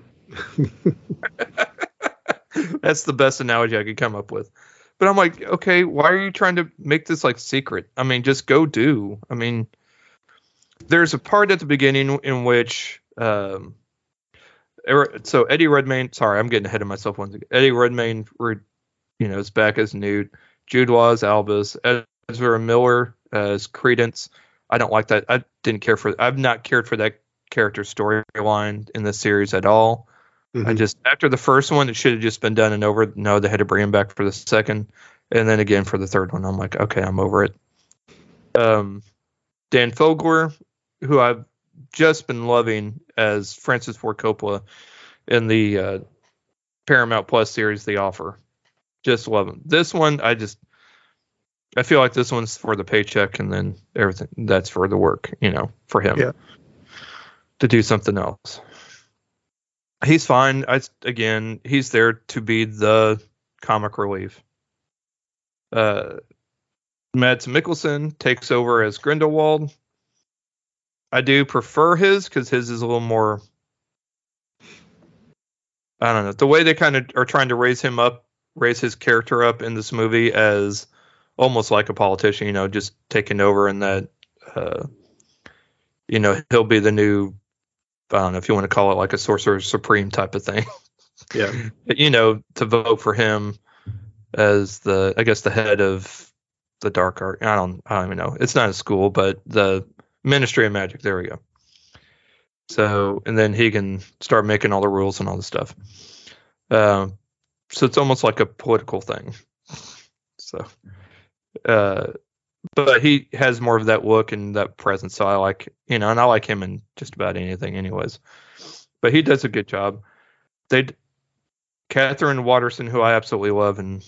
That's the best analogy I could come up with. But I'm like, okay, why are you trying to make this like secret? I mean, just go do. I mean, there's a part at the beginning in which, um, so Eddie Redmayne. Sorry, I'm getting ahead of myself. Once again. Eddie Redmayne, you know, is back as Newt. Jude Law as Albus. Ezra Miller as Credence. I don't like that. I didn't care for. I've not cared for that character storyline in this series at all. I Mhm. just after the first one, it should have just been done and over. No, they had to bring him back for the second, and then again for the third one. I'm like, okay, I'm over it. Um, Dan Fogler, who I've just been loving as Francis Ford Coppola in the uh, Paramount Plus series, The Offer. Just love him. This one, I just, I feel like this one's for the paycheck, and then everything that's for the work, you know, for him Yeah. to do something else he's fine. I again, he's there to be the comic relief. Uh, Mads Mikkelsen takes over as Grindelwald. I do prefer his because his is a little more. I don't know the way they kind of are trying to raise him up, raise his character up in this movie as almost like a politician. You know, just taking over and that. Uh, you know, he'll be the new I don't know if you want to call it like a sorcerer supreme type of thing. Yeah. But, you know, to vote for him as the I guess the head of the dark art. I don't I don't even know. It's not a school, but the Ministry of Magic. There we go. So and then he can start making all the rules and all the stuff. Um, so it's almost like a political thing. So, uh, but he has more of that look and that presence. So I like, you know, and I like him in just about anything, anyways. But he does a good job. They, Katherine Waterston, who I absolutely love and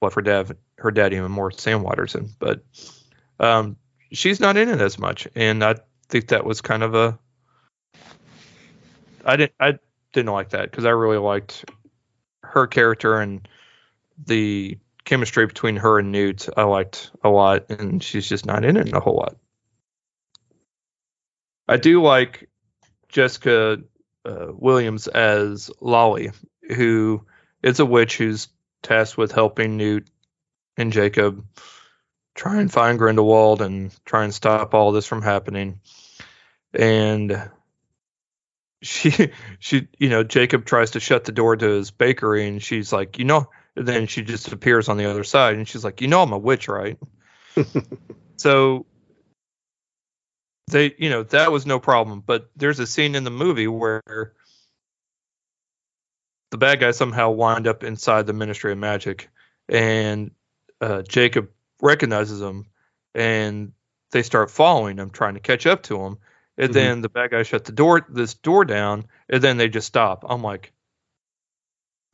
love her dad, her dad even more, Sam Waterston. But um, she's not in it as much, and I think that was kind of a. I didn't. I didn't like that because I really liked her character and the chemistry between her and Newt. I liked a lot, and she's just not in it a whole lot. I do like Jessica uh, Williams as Lally, who is a witch who's tasked with helping Newt and Jacob try and find Grindelwald and try and stop all this from happening. And she she you know Jacob tries to shut the door to his bakery and she's like you know and then she just appears on the other side and she's like you know I'm a witch right so they you know that was no problem but there's a scene in the movie where the bad guys somehow wind up inside the Ministry of Magic, and uh, Jacob recognizes them, and they start following him, trying to catch up to him. And Mhm. then the bad guy shut the door, this door down, and then they just stop. I'm like,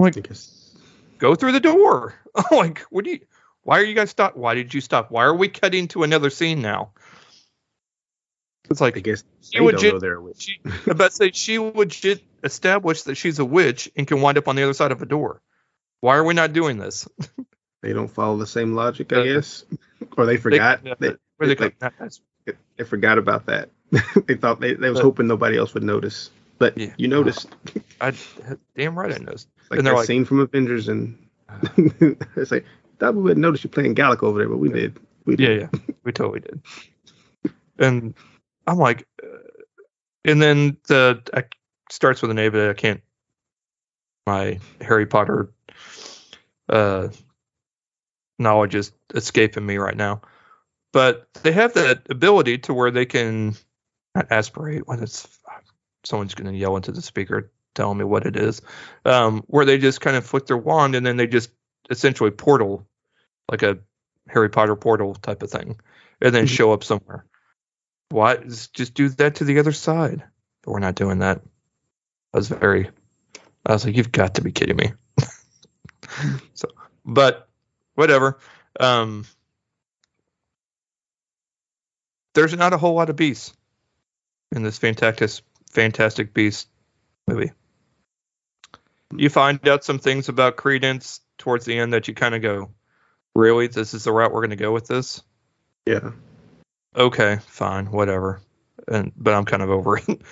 I guess go through the door. I'm like, what do you? Why are you guys stop? Why did you stop? Why are we cutting to another scene now? It's like I like guess She would don't know they're a witch. she, I'm about to say she legit established that she's a witch and can wind up on the other side of a door. Why are we not doing this? They don't follow the same logic, I Uh, guess, or they forgot. yeah, they, Where they like- they forgot about that. they thought they, they was But- hoping nobody else would notice, but Yeah. you noticed. I damn right I noticed. Like And they're that like- scene from Avengers, and it's like thought we would notice you playing Galaga over there, but we did. We Yeah, did. yeah, we totally did. And I'm like, uh, and then the I, starts with an A, but I can't. My Harry Potter uh, knowledge is escaping me right now. But they have that ability to where they can aspirate when it's someone's going to yell into the speaker telling me what it is, um, where they just kind of flick their wand and then they just essentially portal like a Harry Potter portal type of thing, and then Mhm. show up somewhere. Why just just do that to the other side? But we're not doing that. I was very, I was like, you've got to be kidding me. so, but whatever. Um, there's not a whole lot of beasts in this fantastic, fantastic beast movie. You find out some things about Credence towards the end that you kind of go, really, this is the route we're going to go with this. Yeah. Okay, fine, whatever. And but I'm kind of over it.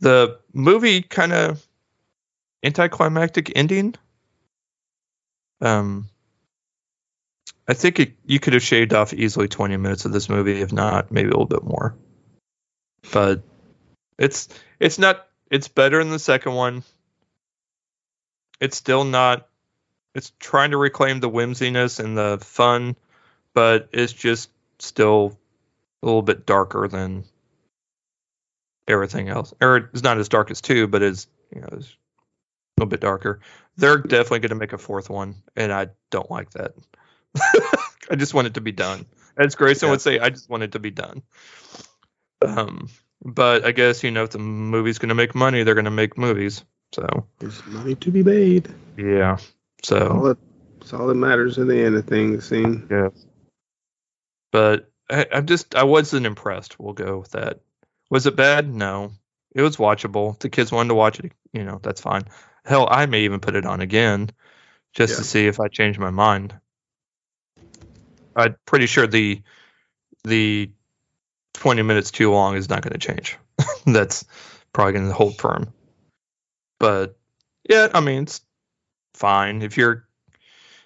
The movie kind of anticlimactic ending. Um, I think it, you could have shaved off easily 20 minutes of this movie, if not maybe a little bit more. But it's it's not it's better than the second one. It's still not. It's trying to reclaim the whimsiness and the fun, but it's just still a little bit darker than everything else. Or it's not as dark as two, but it's you know it's a little bit darker. They're definitely going to make a fourth one, and I don't like that. I just want it to be done. As Grayson Yeah. would say, I just want it to be done. Um, but I guess you know if the movie's going to make money, they're going to make movies. So There's money to be made. yeah. All So that, that's all that matters in the end of things. Seem. yeah. But I, I'm just I wasn't impressed. We'll go with that. Was it bad? No. It was watchable. The kids wanted to watch it. You know that's fine. Hell, I may even put it on again just to see if I change my mind. I'm pretty sure the the 20 minutes too long is not going to change. That's probably going to hold firm. But yeah, I mean it's fine if you're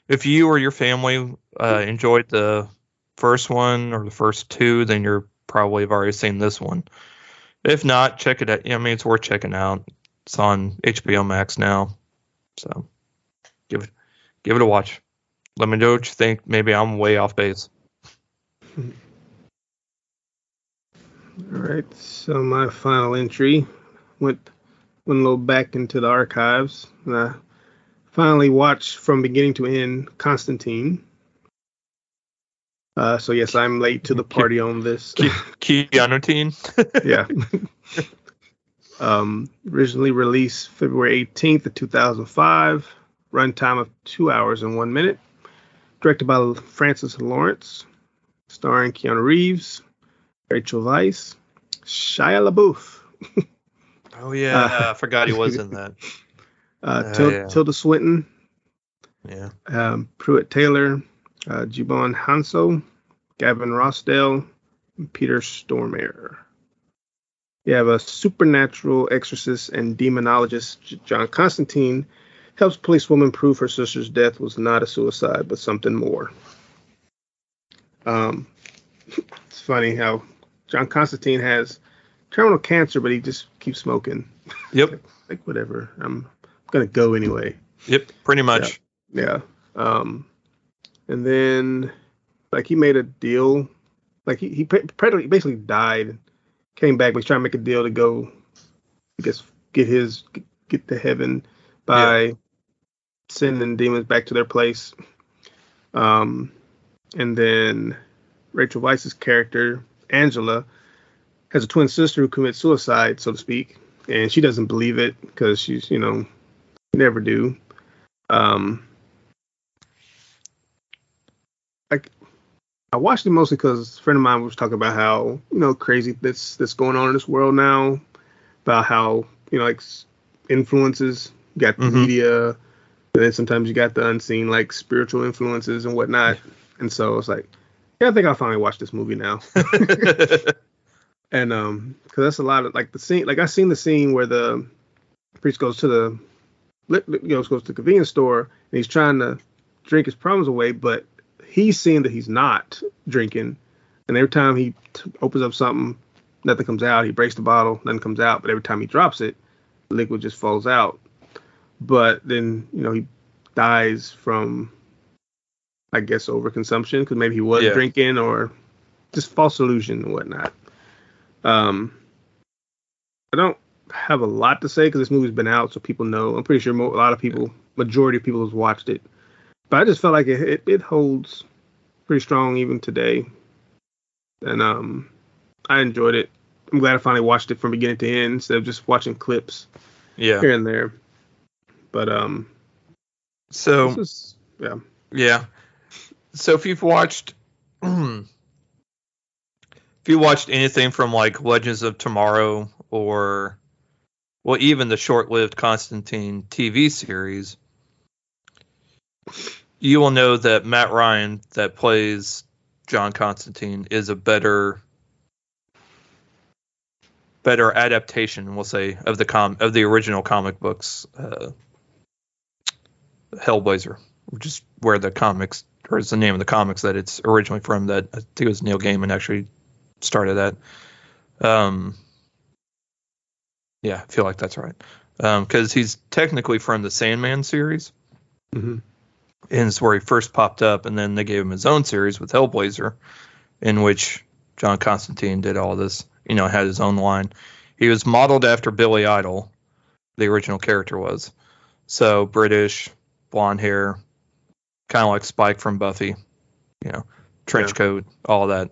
if you or your family uh, enjoyed the first one or the first two, then you're probably have already seen this one. If not, check it out. I mean, it's worth checking out. It's on HBO Max now, so give it give it a watch. Let me know what you think. Maybe I'm way off base. All right. So my final entry went went a little back into the archives, and I finally watched from beginning to end Constantine. Uh, so yes, I'm late to the party on this. Keanu Teen. yeah. um, originally released February 18th of 2005. Runtime of two hours and one minute. Directed by Francis Lawrence. Starring Keanu Reeves, Rachel Weisz, Shia LaBeouf, Oh yeah, Uh, I forgot he was in that. uh, Til- yeah. Tilda Swinton, Yeah. um, Pruitt Taylor, uh, Djimon Hounsou, Gavin Rossdale, and Peter Stormare. You have a supernatural exorcist and demonologist, John Constantine, helps policewoman prove her sister's death was not a suicide, but something more. Um, it's funny how John Constantine has terminal cancer, but he just keeps smoking. Yep. Like whatever, I'm gonna go anyway. Yep. Pretty much. Yeah. Um, and then like he made a deal, like he he basically died, came back, he's trying to make a deal to go, I guess, get his get to heaven by sending demons back to their place. Um, and then Rachel Weisz's character Angela has a twin sister who commits suicide, so to speak, and she doesn't believe it because she's you know never do. Um, like I watched it mostly because a friend of mine was talking about how you know crazy that's that's going on in this world now, about how you know like influences got the Mhm. media, and then sometimes you got the unseen like spiritual influences and whatnot. And so it's like, yeah, I think I'll finally watch this movie now. and um, because that's a lot of like the scene. Like I seen the scene where the priest goes to the, you know, goes to the convenience store and he's trying to drink his problems away, but he's seeing that he's not drinking. And every time he t- opens up something, nothing comes out. He breaks the bottle, nothing comes out. But every time he drops it, liquid just falls out. But then you know he dies from, I guess, overconsumption because maybe he was Yeah. drinking or just false illusion and whatnot. Um, I don't have a lot to say because this movie's been out, so people know. I'm pretty sure mo- a lot of people, majority of people, has watched it. But I just felt like it, it, it holds pretty strong even today, and um, I enjoyed it. I'm glad I finally watched it from beginning to end instead of just watching clips yeah. here and there. But um, So is yeah, Yeah. So if you've watched if you watched anything from like Legends of Tomorrow or well even the short-lived Constantine TV series, you will know that Matt Ryan that plays John Constantine is a better better adaptation, we'll say, of the com of the original comic books uh, Hellblazer, which is where the comics or is the name of the comics that it's originally from. That I think it was Neil Gaiman actually started that. Um, yeah, I feel like that's right. Because he's technically from the Sandman series, hmm and it's where he first popped up, and then they gave him his own series with Hellblazer, in which John Constantine did all this. You know, had his own line. He was modeled after Billy Idol, the original character was. So British, blonde hair, kind of like Spike from Buffy, you know, trench Yeah. coat, all that,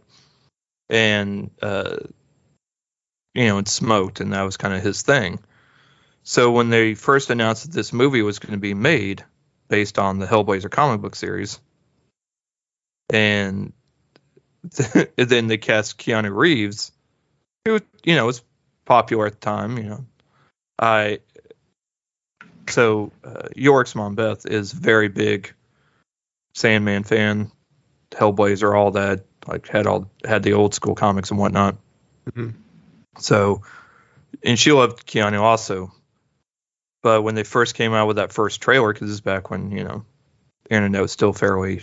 and uh, you know, and smoked, and that was kind of his thing. So when they first announced that this movie was going to be made based on the Hellblazer comic book series, and then they cast Keanu Reeves, who you know was popular at the time. You know, I so uh, York's mom Beth is very big Sandman fan, Hellblazer, all that. Like had all had the old school comics and whatnot. Mhm. So, and she loved Keanu also. But when they first came out with that first trailer, because this is back when you know, the internet was still fairly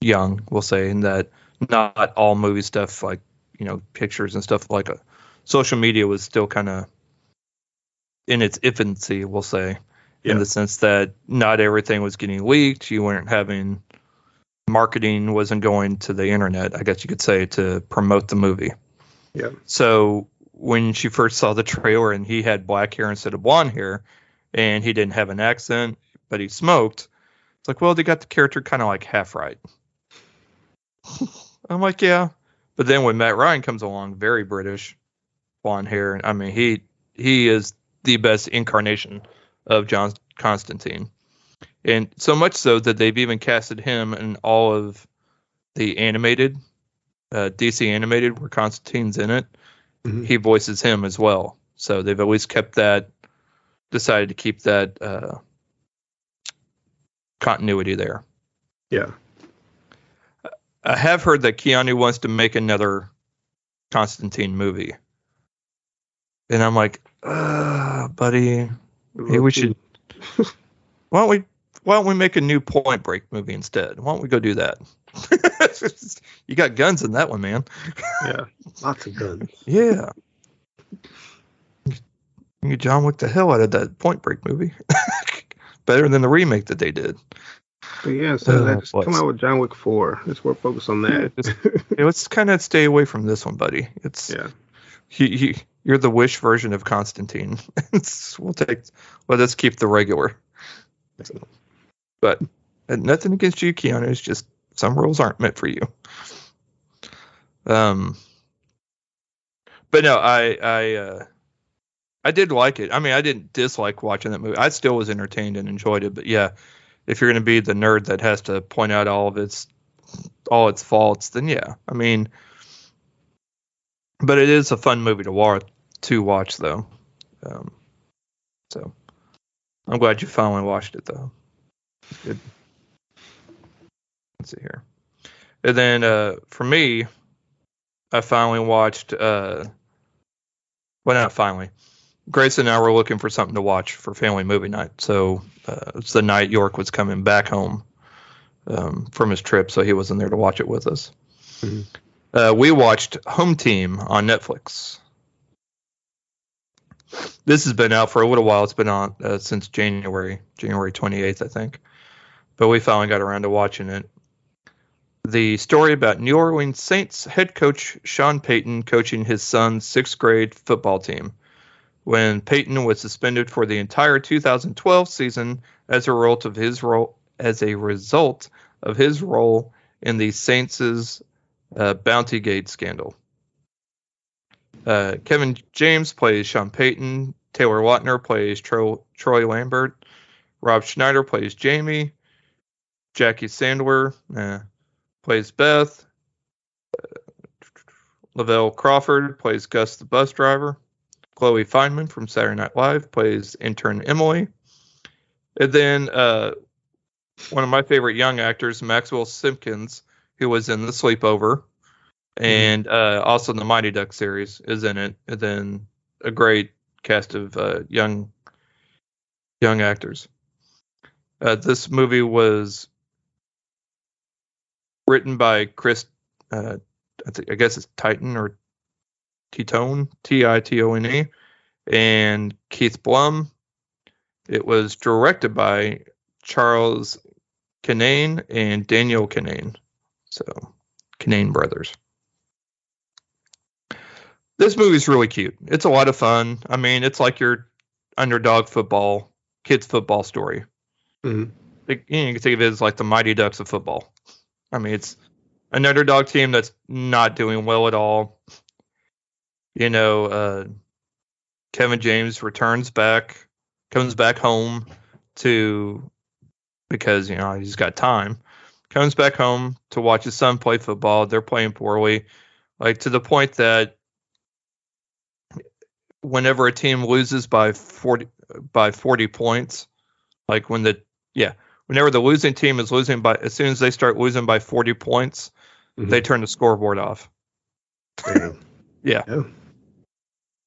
young, we'll say, and that not all movie stuff like you know pictures and stuff like a social media was still kind of in its infancy, we'll say, Yeah. in the sense that not everything was getting leaked. You weren't having marketing wasn't going to the internet, I guess you could say, to promote the movie. Yeah. So when she first saw the trailer and he had black hair instead of blonde hair, and he didn't have an accent, but he smoked, it's like, well, they got the character kind of like half right. I'm like, yeah. But then when Matt Ryan comes along, very British, blonde hair, I mean, he he is the best incarnation of John Constantine, and so much so that they've even casted him in all of the animated uh, DC animated where Constantine's in it. Mhm. He voices him as well, so they've always kept that. Decided to keep that uh, continuity there. yeah. I have heard that Keanu wants to make another Constantine movie. And I'm like, uh, buddy, Maybe we should- why don't we why don't we make a new Point Break movie instead? Why don't we go do that? you got guns in that one, man. Yeah, lots of guns. Yeah. You John Wick the hell out of that Point Break movie. Better than the remake that they did. But yeah, so Uh, that just come out with John Wick Four. Let's work focus on that. Yeah, let's kind of stay away from this one, buddy. It's yeah, he, he, you're the wish version of Constantine. We'll take. Let us keep the regular. But nothing against you, Keanu. It's just some rules aren't meant for you. Um, but no, I I uh, I did like it. I mean, I didn't dislike watching that movie. I still was entertained and enjoyed it. But yeah, if you're going to be the nerd that has to point out all of its all its faults, then yeah. I mean, but it is a fun movie to watch to watch though. Um, so I'm glad you finally watched it though. Good. Let's see here. And then uh, for me, I finally watched. Uh, well, not finally. Grace and I were looking for something to watch for family movie night. So uh, it's the night York was coming back home um, from his trip, so he wasn't there to watch it with us. Mm-hmm. Uh, we watched Home Team on Netflix. This has been out for a little while. It's been on uh, since January, January 28th, I think. But we finally got around to watching it. The story about New Orleans Saints head coach Sean Payton coaching his son's sixth grade football team when Payton was suspended for the entire 2012 season as a result of his role as a result of his role in the Saints' uh, Bounty Gate scandal. Uh, Kevin James plays Sean Payton. Taylor Lautner plays Tro- Troy Lambert. Rob Schneider plays Jamie. Jackie Sandler uh, plays Beth. Uh, Lavell Crawford plays Gus the bus driver. Chloe Fineman from Saturday Night Live plays intern Emily. And then uh, one of my favorite young actors, Maxwell Simkins, who was in The Sleepover. And uh, also the Mighty Duck series, is in it. And then a great cast of uh, young young actors. Uh, this movie was written by Chris, uh, I guess it's Titan or Titone, T I T O N E, and Keith Blum. It was directed by Charles Kinnane and Daniel Kinnane. So, Kinnane brothers. This movie's really cute. It's a lot of fun. I mean, it's like your underdog football, kids football story. Mm-hmm. You, know, you can think of it as like the Mighty Ducks of football. I mean, it's an underdog team that's not doing well at all you know, uh, Kevin James returns back, comes back home to because you know he's got time. Comes back home to watch his son play football. They're playing poorly, like to the point that whenever a team loses by forty by forty points, like when the yeah, whenever the losing team is losing by as soon as they start losing by forty points, mm-hmm. they turn the scoreboard off. Yeah. yeah. yeah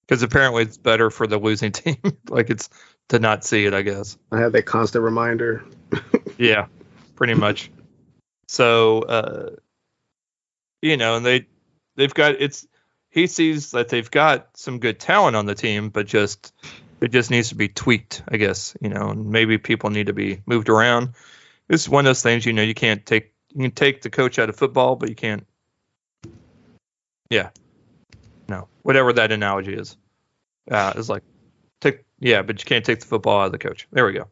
because apparently it's better for the losing team. like it's to not see it, I guess. I have that constant reminder. yeah, pretty much. So, uh, you know, and they they've got it's he sees that they've got some good talent on the team, but just it just needs to be tweaked, I guess. You know, and maybe people need to be moved around. It's one of those things, you know, you can't take you can take the coach out of football, but you can't. Yeah, no, whatever that analogy is. Uh, is like, take yeah, but you can't take the football out of the coach. There we go.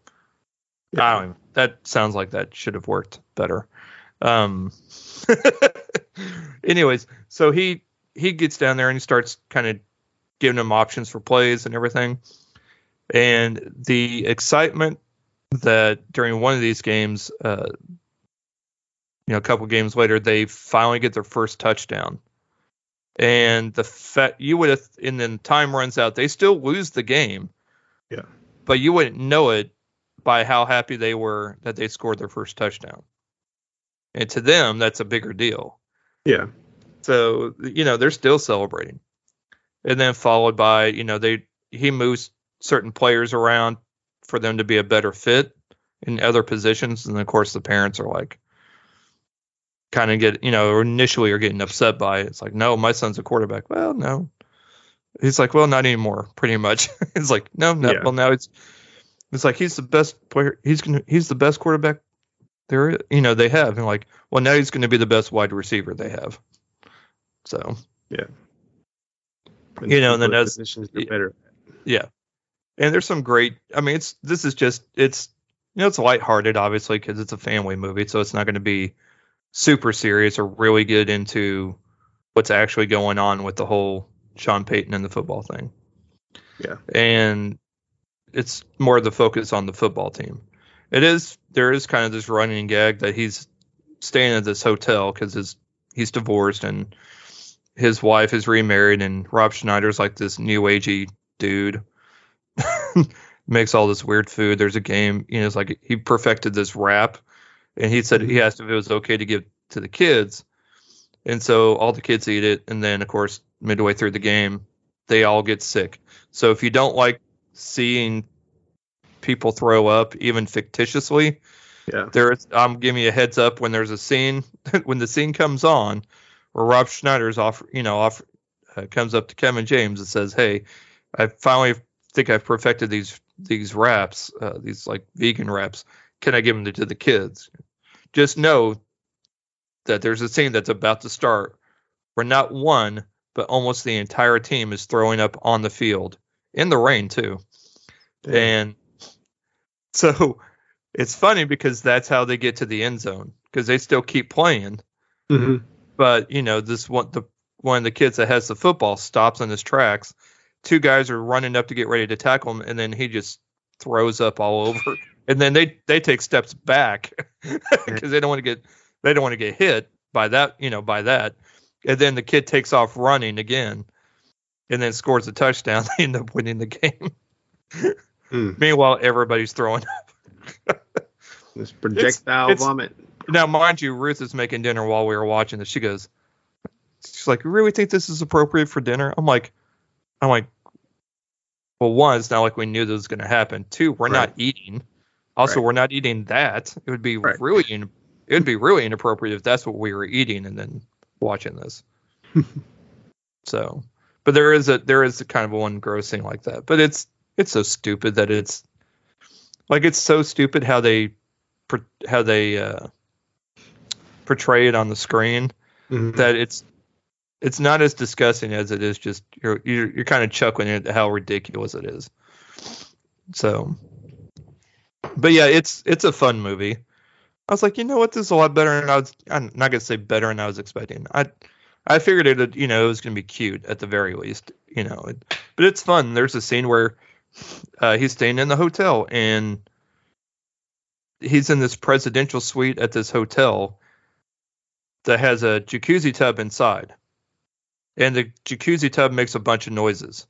Yeah. I don't even, that sounds like that should have worked better. Um, anyways, so he he gets down there and he starts kind of giving them options for plays and everything. And the excitement that during one of these games, uh, you know, a couple games later, they finally get their first touchdown. And the fact you would have and then time runs out they still lose the game. Yeah. But you wouldn't know it by how happy they were that they scored their first touchdown. And to them that's a bigger deal. Yeah so you know they're still celebrating and then followed by you know they he moves certain players around for them to be a better fit in other positions and of course the parents are like kind of get, you know, initially are getting upset by it. It's like, no, my son's a quarterback. Well, no. He's like, well, not anymore, pretty much. it's like, no, no. Yeah. Well, now it's, it's like he's the best player. He's gonna, he's the best quarterback there, you know, they have. And like, well, now he's going to be the best wide receiver they have. So yeah, and you know, and then as better. Yeah, and there's some great. I mean, it's this is just it's you know, it's lighthearted, obviously, because it's a family movie, so it's not going to be super serious or really get into what's actually going on with the whole Sean Payton and the football thing. Yeah. And it's more the focus on the football team. It is there is kind of this running gag that he's staying at this hotel because his he's divorced and his wife is remarried and Rob Schneider's like this new agey dude. Makes all this weird food. There's a game, you know, it's like he perfected this wrap and he said he mm-hmm. asked if it was okay to give to the kids. And so all the kids eat it and then of course midway through the game they all get sick. So if you don't like seeing people throw up even fictitiously, Yeah. there's I'm um, giving you a heads up when there's a scene when the scene comes on where Rob Schneider's off you know off uh, comes up to Kevin James and says, "Hey, I finally think I've perfected these these wraps, uh, these like vegan wraps. Can I give them to the kids?" Just know that there's a scene that's about to start where not one but almost the entire team is throwing up on the field in the rain too. And so it's funny because that's how they get to the end zone because they still keep playing. hmm But you know, this one the one of the kids that has the football stops in his tracks. Two guys are running up to get ready to tackle him, and then he just throws up all over. And then they they take steps back because they don't want to get they don't want to get hit by that you know by that. And then the kid takes off running again, and then scores a touchdown. They end up winning the game. Mm. Meanwhile, everybody's throwing up. This projectile it's- vomit. Now, mind you, Ruth is making dinner while we were watching this. She goes, she's like, "You really think this is appropriate for dinner?" I'm like, I'm like, well, one, it's not like we knew this was going to happen. Two, we're not eating. Also, Right. we're not eating that. It would be Right. really, in, it would be really inappropriate if that's what we were eating and then watching this. so, but there is a there is a kind of one gross thing like that. But it's it's so stupid that it's like it's so stupid how they how they uh, portray it on the screen Mhm. that it's it's not as disgusting as it is just you're you're, you're kind of chuckling at how ridiculous it is. So but yeah it's it's a fun movie. I was like you know what this is a lot better than i was i'm not gonna say better than i was expecting. I i figured it you know it was gonna be cute at the very least you know it, but it's fun. There's a scene where uh, he's staying in the hotel and he's in this presidential suite at this hotel that has a jacuzzi tub inside. And the jacuzzi tub makes a bunch of noises.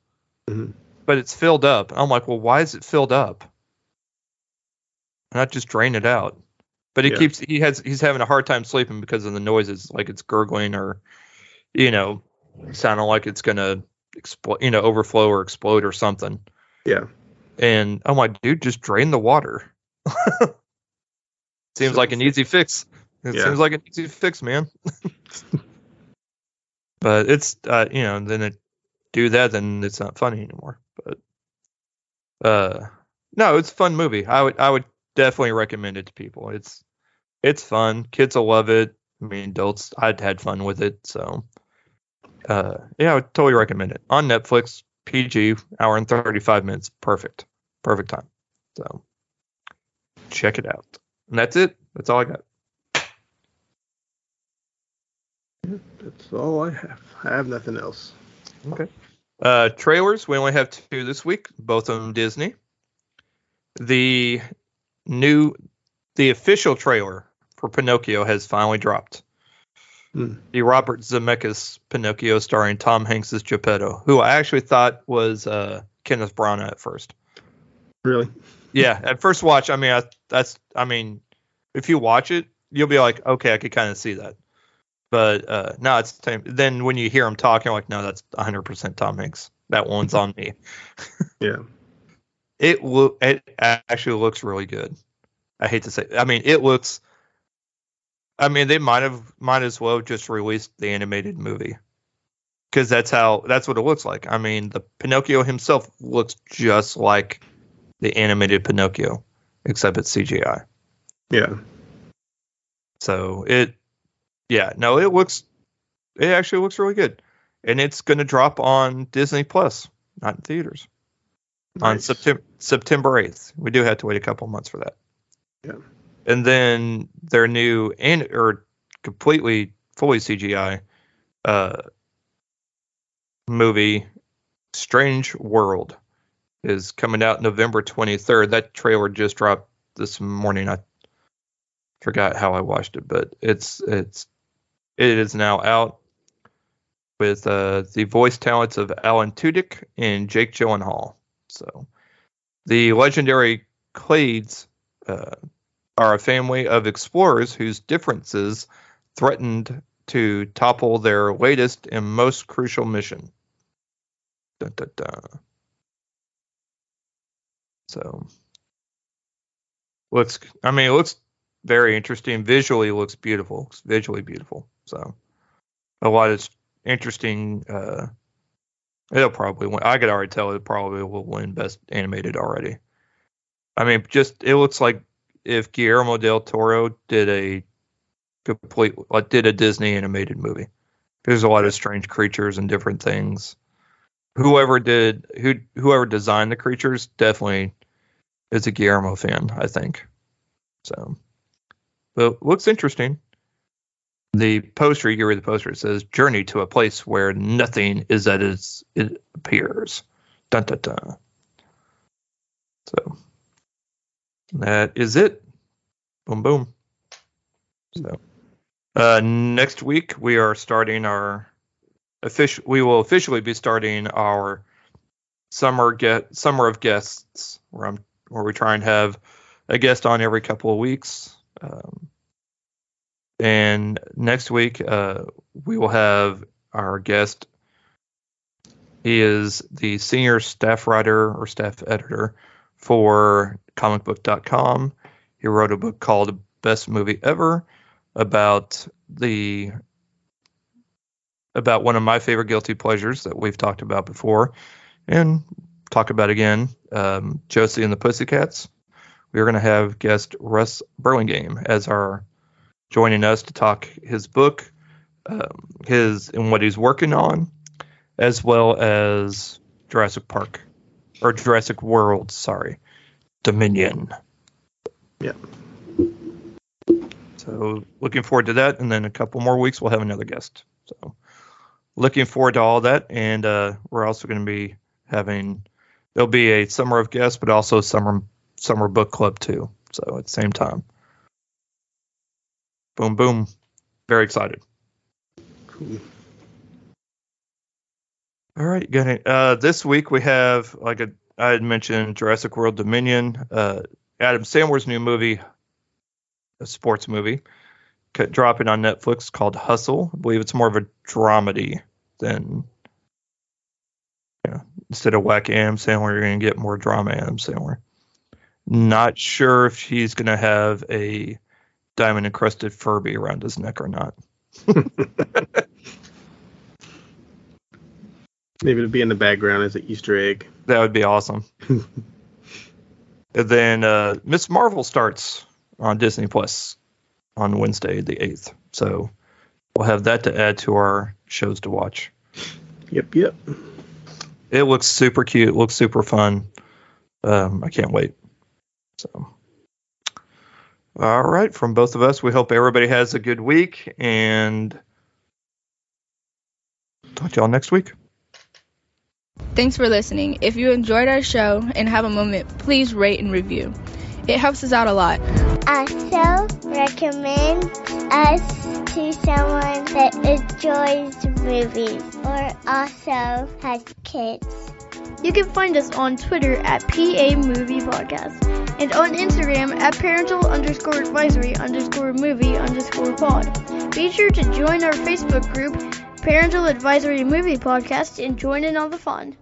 Mhm. But it's filled up. I'm like, well, why is it filled up? Not just drain it out. But he Yeah. keeps he has he's having a hard time sleeping because of the noises, like it's gurgling or you know, sounding like it's gonna explode you know, overflow or explode or something. Yeah. And I'm like, dude, just drain the water. Seems So- like an easy fix. It Yeah. seems like an easy fix, man. but it's uh, you know, then it do that, then it's not funny anymore. But uh, no, it's a fun movie. I would I would definitely recommend it to people. It's it's fun. Kids will love it. I mean, adults, I'd had fun with it. So uh, yeah, I would totally recommend it on Netflix. PG, hour and thirty five minutes, perfect, perfect time. So check it out. And that's it. That's all I got. That's all I have. I have nothing else. Okay. Uh, trailers. We only have two this week. Both of them Disney. The new, the official trailer for Pinocchio has finally dropped. Hmm. The Robert Zemeckis Pinocchio, starring Tom Hanks as Geppetto, who I actually thought was uh, Kenneth Branagh at first. Really? Yeah, at first watch, I mean, I, that's, I mean, if you watch it, you'll be like, okay, I could kind of see that. But uh, no, it's the same. Then when you hear him talking, like, no, that's 100% Tom Hanks. That one's on me. Yeah. It look, it actually looks really good. I hate to say, I mean, it looks. I mean, they might have might as well just released the animated movie because that's how that's what it looks like. I mean, the Pinocchio himself looks just like the animated Pinocchio, except it's CGI. Yeah. So it, yeah, no, it looks, it actually looks really good, and it's going to drop on Disney Plus, not in theaters, on September September eighth. We do have to wait a couple months for that. Yeah. And then their new and or completely fully CGI uh, movie, Strange World, is coming out November 23rd. That trailer just dropped this morning. I forgot how I watched it, but it's it's it is now out with uh, the voice talents of Alan Tudyk and Jake Gyllenhaal. So the legendary Clades uh, are a family of explorers whose differences threatened to topple their latest and most crucial mission. Dun, dun, dun. So looks I mean it looks very interesting. Visually looks beautiful. Looks visually beautiful. So a lot of interesting uh it'll probably win. I could already tell it probably will win best animated already. I mean just it looks like if Guillermo del Toro did a complete like did a Disney animated movie. There's a lot of strange creatures and different things. Whoever did who whoever designed the creatures definitely is a Guillermo fan, I think. So, but looks interesting. The poster, you read the poster, it says "Journey to a place where nothing is as it appears." Dun dun dun. So that is it. Boom boom. So uh, next week we are starting our official. We will officially be starting our summer get summer of guests, where I'm where we try and have a guest on every couple of weeks. Um, and next week uh, we will have our guest. He is the senior staff writer or staff editor for comicbook.com. He wrote a book called Best Movie Ever about the about one of my favorite guilty pleasures that we've talked about before and talk about again um, Josie and the Pussycats. We are going to have guest Russ Burlingame as our joining us to talk his book, um, his and what he's working on, as well as Jurassic Park or Jurassic World. Sorry, Dominion. Yeah. So looking forward to that, and then a couple more weeks we'll have another guest. So looking forward to all that, and uh, we're also going to be having there'll be a summer of guests, but also summer summer book club too. So at the same time, boom boom, very excited. Cool. All right, got it. Uh, this week we have like a, I had mentioned Jurassic World Dominion, uh, Adam Sandler's new movie, a sports movie, dropping on Netflix called Hustle. I believe it's more of a dramedy than, you know, instead of whack Adam Sandler, you're going to get more drama Adam Sandler. Not sure if he's going to have a diamond encrusted Furby around his neck or not. Maybe it'll be in the background as an Easter egg. That would be awesome. and then uh, Miss Marvel starts on Disney Plus on Wednesday, the 8th. So we'll have that to add to our shows to watch. Yep, yep. It looks super cute, looks super fun. Um, I can't wait. So, all right, from both of us, we hope everybody has a good week and talk to y'all next week. Thanks for listening. If you enjoyed our show and have a moment, please rate and review. It helps us out a lot. Also, recommend us to someone that enjoys movies or also has kids. You can find us on Twitter at PA Movie Podcast and on Instagram at parental underscore advisory underscore movie underscore pod. Be sure to join our Facebook group, Parental Advisory Movie Podcast, and join in on the fun.